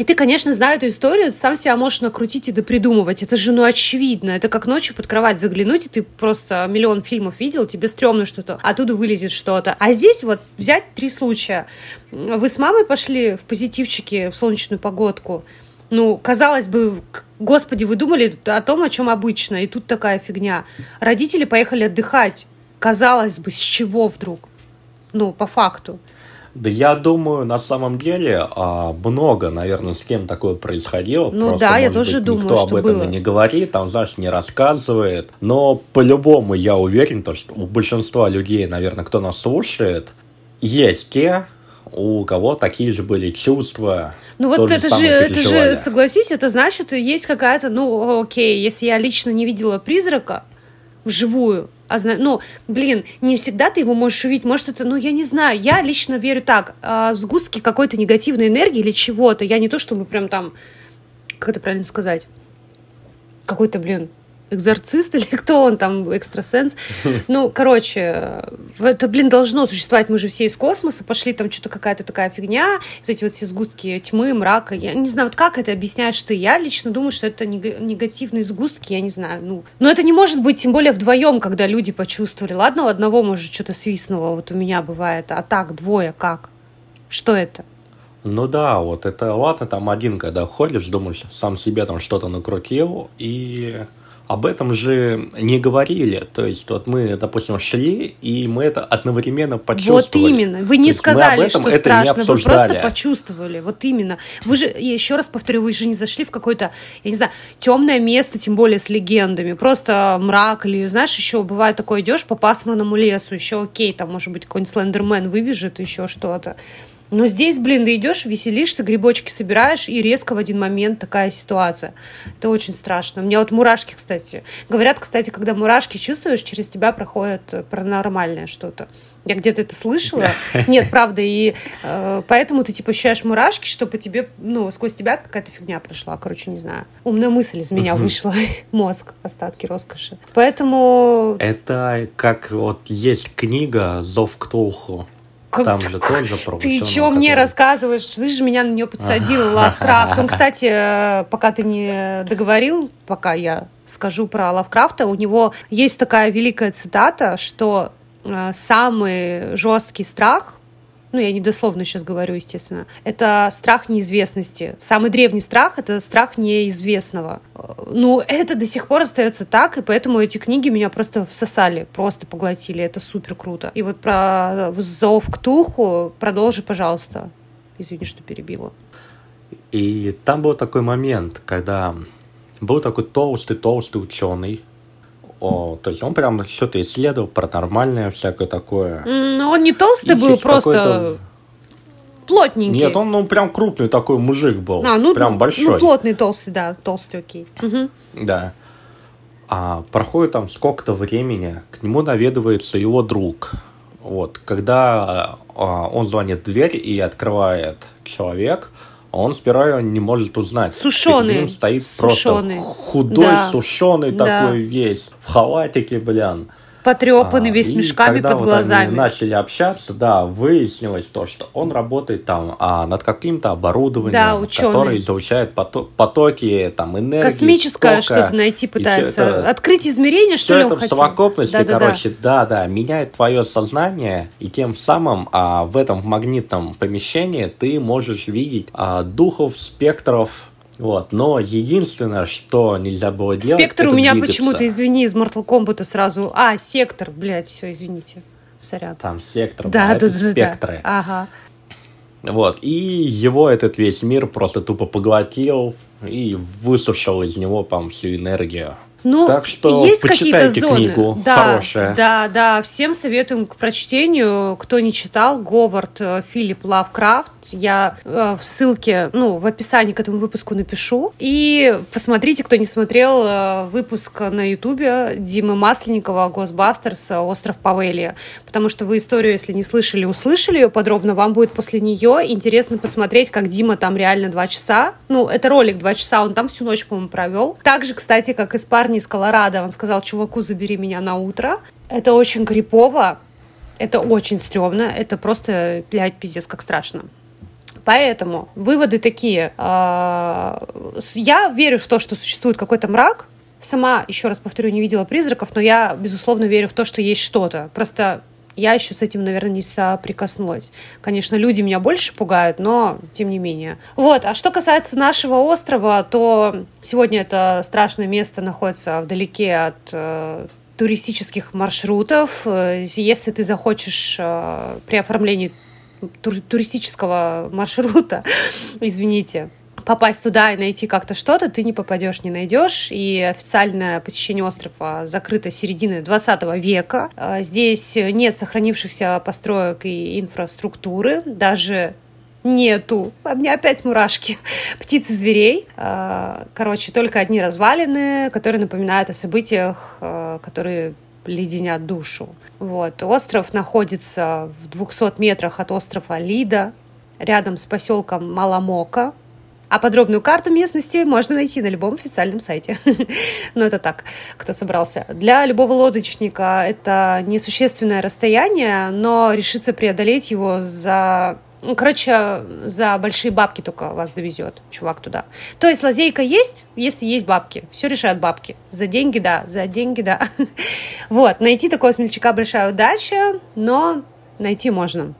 и ты, конечно, зная эту историю, ты сам себя можешь накрутить и допридумывать. Это же, ну, очевидно. Это как ночью под кровать заглянуть, и ты просто миллион фильмов видел, тебе стрёмно что-то, оттуда вылезет что-то. А здесь вот взять три случая. Вы с мамой пошли в позитивчики в солнечную погодку. Ну, казалось бы, господи, вы думали о том, о чем обычно, и тут такая фигня. Родители поехали отдыхать. Казалось бы, с чего вдруг? Ну, по факту. Да я думаю, на самом деле а, много, наверное, с кем такое происходило. Ну Просто, да, я тоже быть, думаю, никто что об этом было. и не говорит, там, знаешь, не рассказывает. Но по-любому я уверен, то, что у большинства людей, наверное, кто нас слушает, есть те, у кого такие же были чувства. Ну вот это же, это же, согласись, это значит, есть какая-то, ну окей, если я лично не видела призрака вживую, а ну, блин, не всегда ты его можешь увидеть. Может, это, ну, я не знаю. Я лично верю так. Э, сгустки какой-то негативной энергии или чего-то. Я не то, чтобы прям там, как это правильно сказать, какой-то, блин, экзорцист (laughs) или кто он там, экстрасенс. (laughs) Ну, короче, это, блин, должно существовать. Мы же все из космоса пошли, там что-то какая-то такая фигня, вот эти вот все сгустки тьмы, мрака. Я не знаю, вот как это объясняешь ты? Я лично думаю, что это негативные сгустки, я не знаю. Ну, но это не может быть, тем более вдвоем, когда люди почувствовали. Ладно, у одного, может, что-то свистнуло, вот у меня бывает, а так, двое, как? Что это? Ну да, вот это ладно, там один, когда ходишь, думаешь, сам себе там что-то накрутил, и об этом же не говорили. То есть вот мы, допустим, шли, и мы это одновременно почувствовали. Вот именно. Вы не сказали, что страшно, вы просто почувствовали. Вот именно. Вы же, я еще раз повторю, вы же не зашли в какое-то, я не знаю, темное место, тем более с легендами. Просто мрак или, знаешь, еще бывает такое, идешь по пасмурному лесу, еще окей, там может быть какой-нибудь слендермен выбежит, еще что-то. Но здесь, блин, ты идешь, веселишься, грибочки собираешь, и резко в один момент такая ситуация. Это очень страшно. У меня вот мурашки, кстати. Говорят, кстати, когда мурашки чувствуешь, через тебя проходит паранормальное что-то. Я где-то это слышала. Нет, правда, и э, поэтому ты типа ощущаешь мурашки, чтобы тебе, ну, сквозь тебя какая-то фигня прошла. Короче, не знаю. Умная мысль из меня вышла. (laughs) Мозг, остатки роскоши. Поэтому... Это как вот есть книга «Зов к Ктулху». Как, Там же тоже (laughs) Ты что мне рассказываешь? Ты же меня на нее подсадил, Лавкрафт. Он, (laughs) кстати, э, пока ты не договорил, пока я скажу про Лавкрафта, у него есть такая великая цитата, что э, самый жесткий страх ну, я не дословно сейчас говорю, естественно, это страх неизвестности. Самый древний страх — это страх неизвестного. Ну, это до сих пор остается так, и поэтому эти книги меня просто всосали, просто поглотили. Это супер круто. И вот про зов к Туху продолжи, пожалуйста. Извини, что перебила. И там был такой момент, когда был такой толстый-толстый ученый, о, то есть он прям что-то исследовал паранормальное, всякое такое. Ну, он не толстый был, просто плотненький. Нет, он ну, прям крупный такой мужик был. А, ну, прям большой. Ну, плотный, толстый, да, толстый, окей. Угу. Да. А проходит там сколько-то времени, к нему наведывается его друг. Вот, когда а, он звонит в дверь и открывает человек, а он сперва не может узнать. Сушеный. Перед ним стоит сушеный. просто худой, да. сушеный да. такой весь, в халатике, блин потрепанный, а, весь мешками когда под вот глазами. Они начали общаться, да, выяснилось то, что он работает там а, над каким-то оборудованием, да, которое излучает потоки там энергии. Космическое что-то найти пытается. Это, Открыть измерение, что ли, это в совокупности, да, короче, да, да, да, меняет твое сознание, и тем самым а, в этом магнитном помещении ты можешь видеть а, духов, спектров, Вот. Но единственное, что нельзя было делать, Спектр у меня почему-то, извини, из Mortal Kombat сразу... А, сектор, блядь, все, извините. Сорян. Там сектор, да, да, да, спектры. Да. Ага. Вот. И его этот весь мир просто тупо поглотил и высушил из него, по всю энергию. Ну, так что есть какие-то зоны. книгу, да, хорошая. Да, да, всем советуем к прочтению. Кто не читал, Говард э, Филипп Лавкрафт. Я э, в ссылке, ну, в описании к этому выпуску напишу. И посмотрите, кто не смотрел э, выпуск на Ютубе Димы Масленникова «Госбастерс. Остров Павелия». Потому что вы историю, если не слышали, услышали ее подробно, вам будет после нее интересно посмотреть, как Дима там реально два часа. Ну, это ролик два часа, он там всю ночь, по-моему, провел. Так же, кстати, как и с парнем из Колорадо. Он сказал, чуваку, забери меня на утро. Это очень крипово, это очень стрёмно, это просто, блядь, пиздец, как страшно. Поэтому выводы такие. А, я верю в то, что существует какой-то мрак. Сама, еще раз повторю, не видела призраков, но я, безусловно, верю в то, что есть что-то. Просто я еще с этим, наверное, не соприкоснулась. Конечно, люди меня больше пугают, но тем не менее. Вот, а что касается нашего острова, то сегодня это страшное место находится вдалеке от э, туристических маршрутов. Э, если ты захочешь э, при оформлении тур туристического маршрута, (laughs) извините, попасть туда и найти как-то что-то, ты не попадешь, не найдешь. И официальное посещение острова закрыто середины 20 века. А, здесь нет сохранившихся построек и инфраструктуры, даже нету. А мне опять мурашки. (laughs) Птиц и зверей. А, короче, только одни развалины, которые напоминают о событиях, а, которые леденят душу. Вот. Остров находится в 200 метрах от острова Лида, рядом с поселком Маламока, а подробную карту местности можно найти на любом официальном сайте. (laughs) Но это так, кто собрался. Для любого лодочника это несущественное расстояние, но решиться преодолеть его за ну, короче, за большие бабки только вас довезет чувак туда. То есть лазейка есть, если есть бабки. Все решают бабки. За деньги, да, за деньги, да. (laughs) Вот, найти такого смельчака большая удача, но найти можно.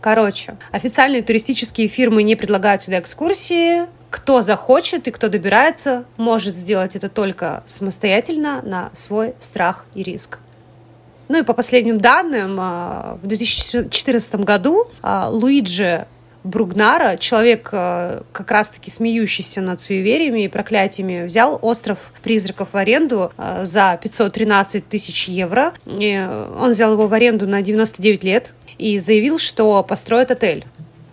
Короче, официальные туристические фирмы не предлагают сюда экскурсии. Кто захочет и кто добирается, может сделать это только самостоятельно на свой страх и риск. Ну и по последним данным, а, в 2014 году а, Луиджи Бругнара, человек, а, как раз-таки смеющийся над суевериями и проклятиями, взял остров призраков в аренду за 513 тысяч евро. И он взял его в аренду на 99 лет и заявил, что построит отель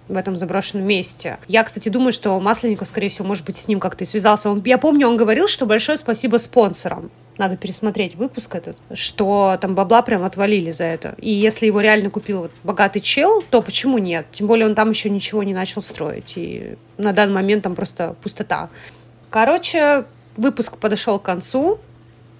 в этом заброшенном месте. Я, кстати, думаю, что Масленников, скорее всего, может быть, с ним как-то и связался. Он, я помню, он говорил, что большое спасибо спонсорам. Надо пересмотреть выпуск этот, что там бабла прям отвалили за это. И если его реально купил вот богатый чел, то почему нет? Тем более он там еще ничего не начал строить. И на данный момент там просто пустота. Короче, выпуск подошел к концу.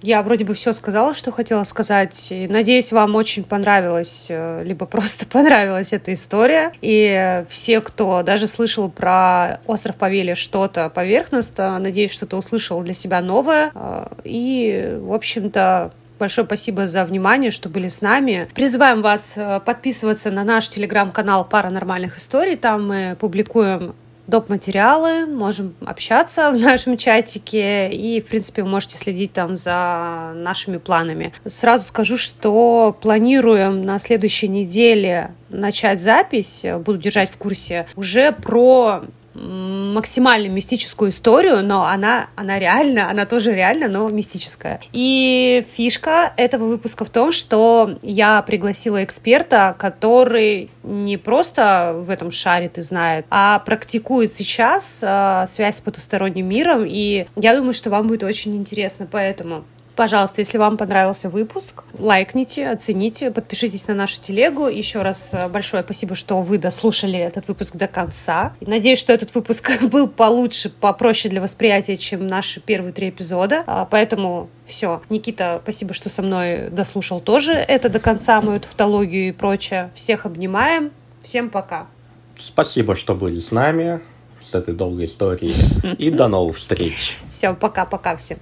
Я вроде бы все сказала, что хотела сказать. Надеюсь, вам очень понравилась, э, либо (laughs) просто понравилась эта история. И все, кто даже слышал про остров Павели что-то поверхностно, надеюсь, что-то услышал для себя новое. Э, и, в общем-то, Большое спасибо за внимание, что были с нами. Призываем вас э, подписываться на наш телеграм-канал «Паранормальных историй». Там мы публикуем доп. материалы, можем общаться в нашем чатике и, в принципе, вы можете следить там за нашими планами. Сразу скажу, что планируем на следующей неделе начать запись, буду держать в курсе, уже про максимально мистическую историю, но она, она реально, она тоже реально, но мистическая. И фишка этого выпуска в том, что я пригласила эксперта, который не просто в этом шарит и знает, а практикует сейчас э, связь с потусторонним миром, и я думаю, что вам будет очень интересно, поэтому Пожалуйста, если вам понравился выпуск, лайкните, оцените, подпишитесь на нашу телегу. Еще раз э, большое спасибо, что вы дослушали этот выпуск до конца. Надеюсь, что этот выпуск (laughs) был получше, попроще для восприятия, чем наши первые три эпизода. А, поэтому все. Никита, спасибо, что со мной дослушал тоже это до конца, мою тавтологию и прочее. Всех обнимаем. Всем пока. Спасибо, что были с нами с этой долгой историей. И до новых встреч. Все, пока-пока всем.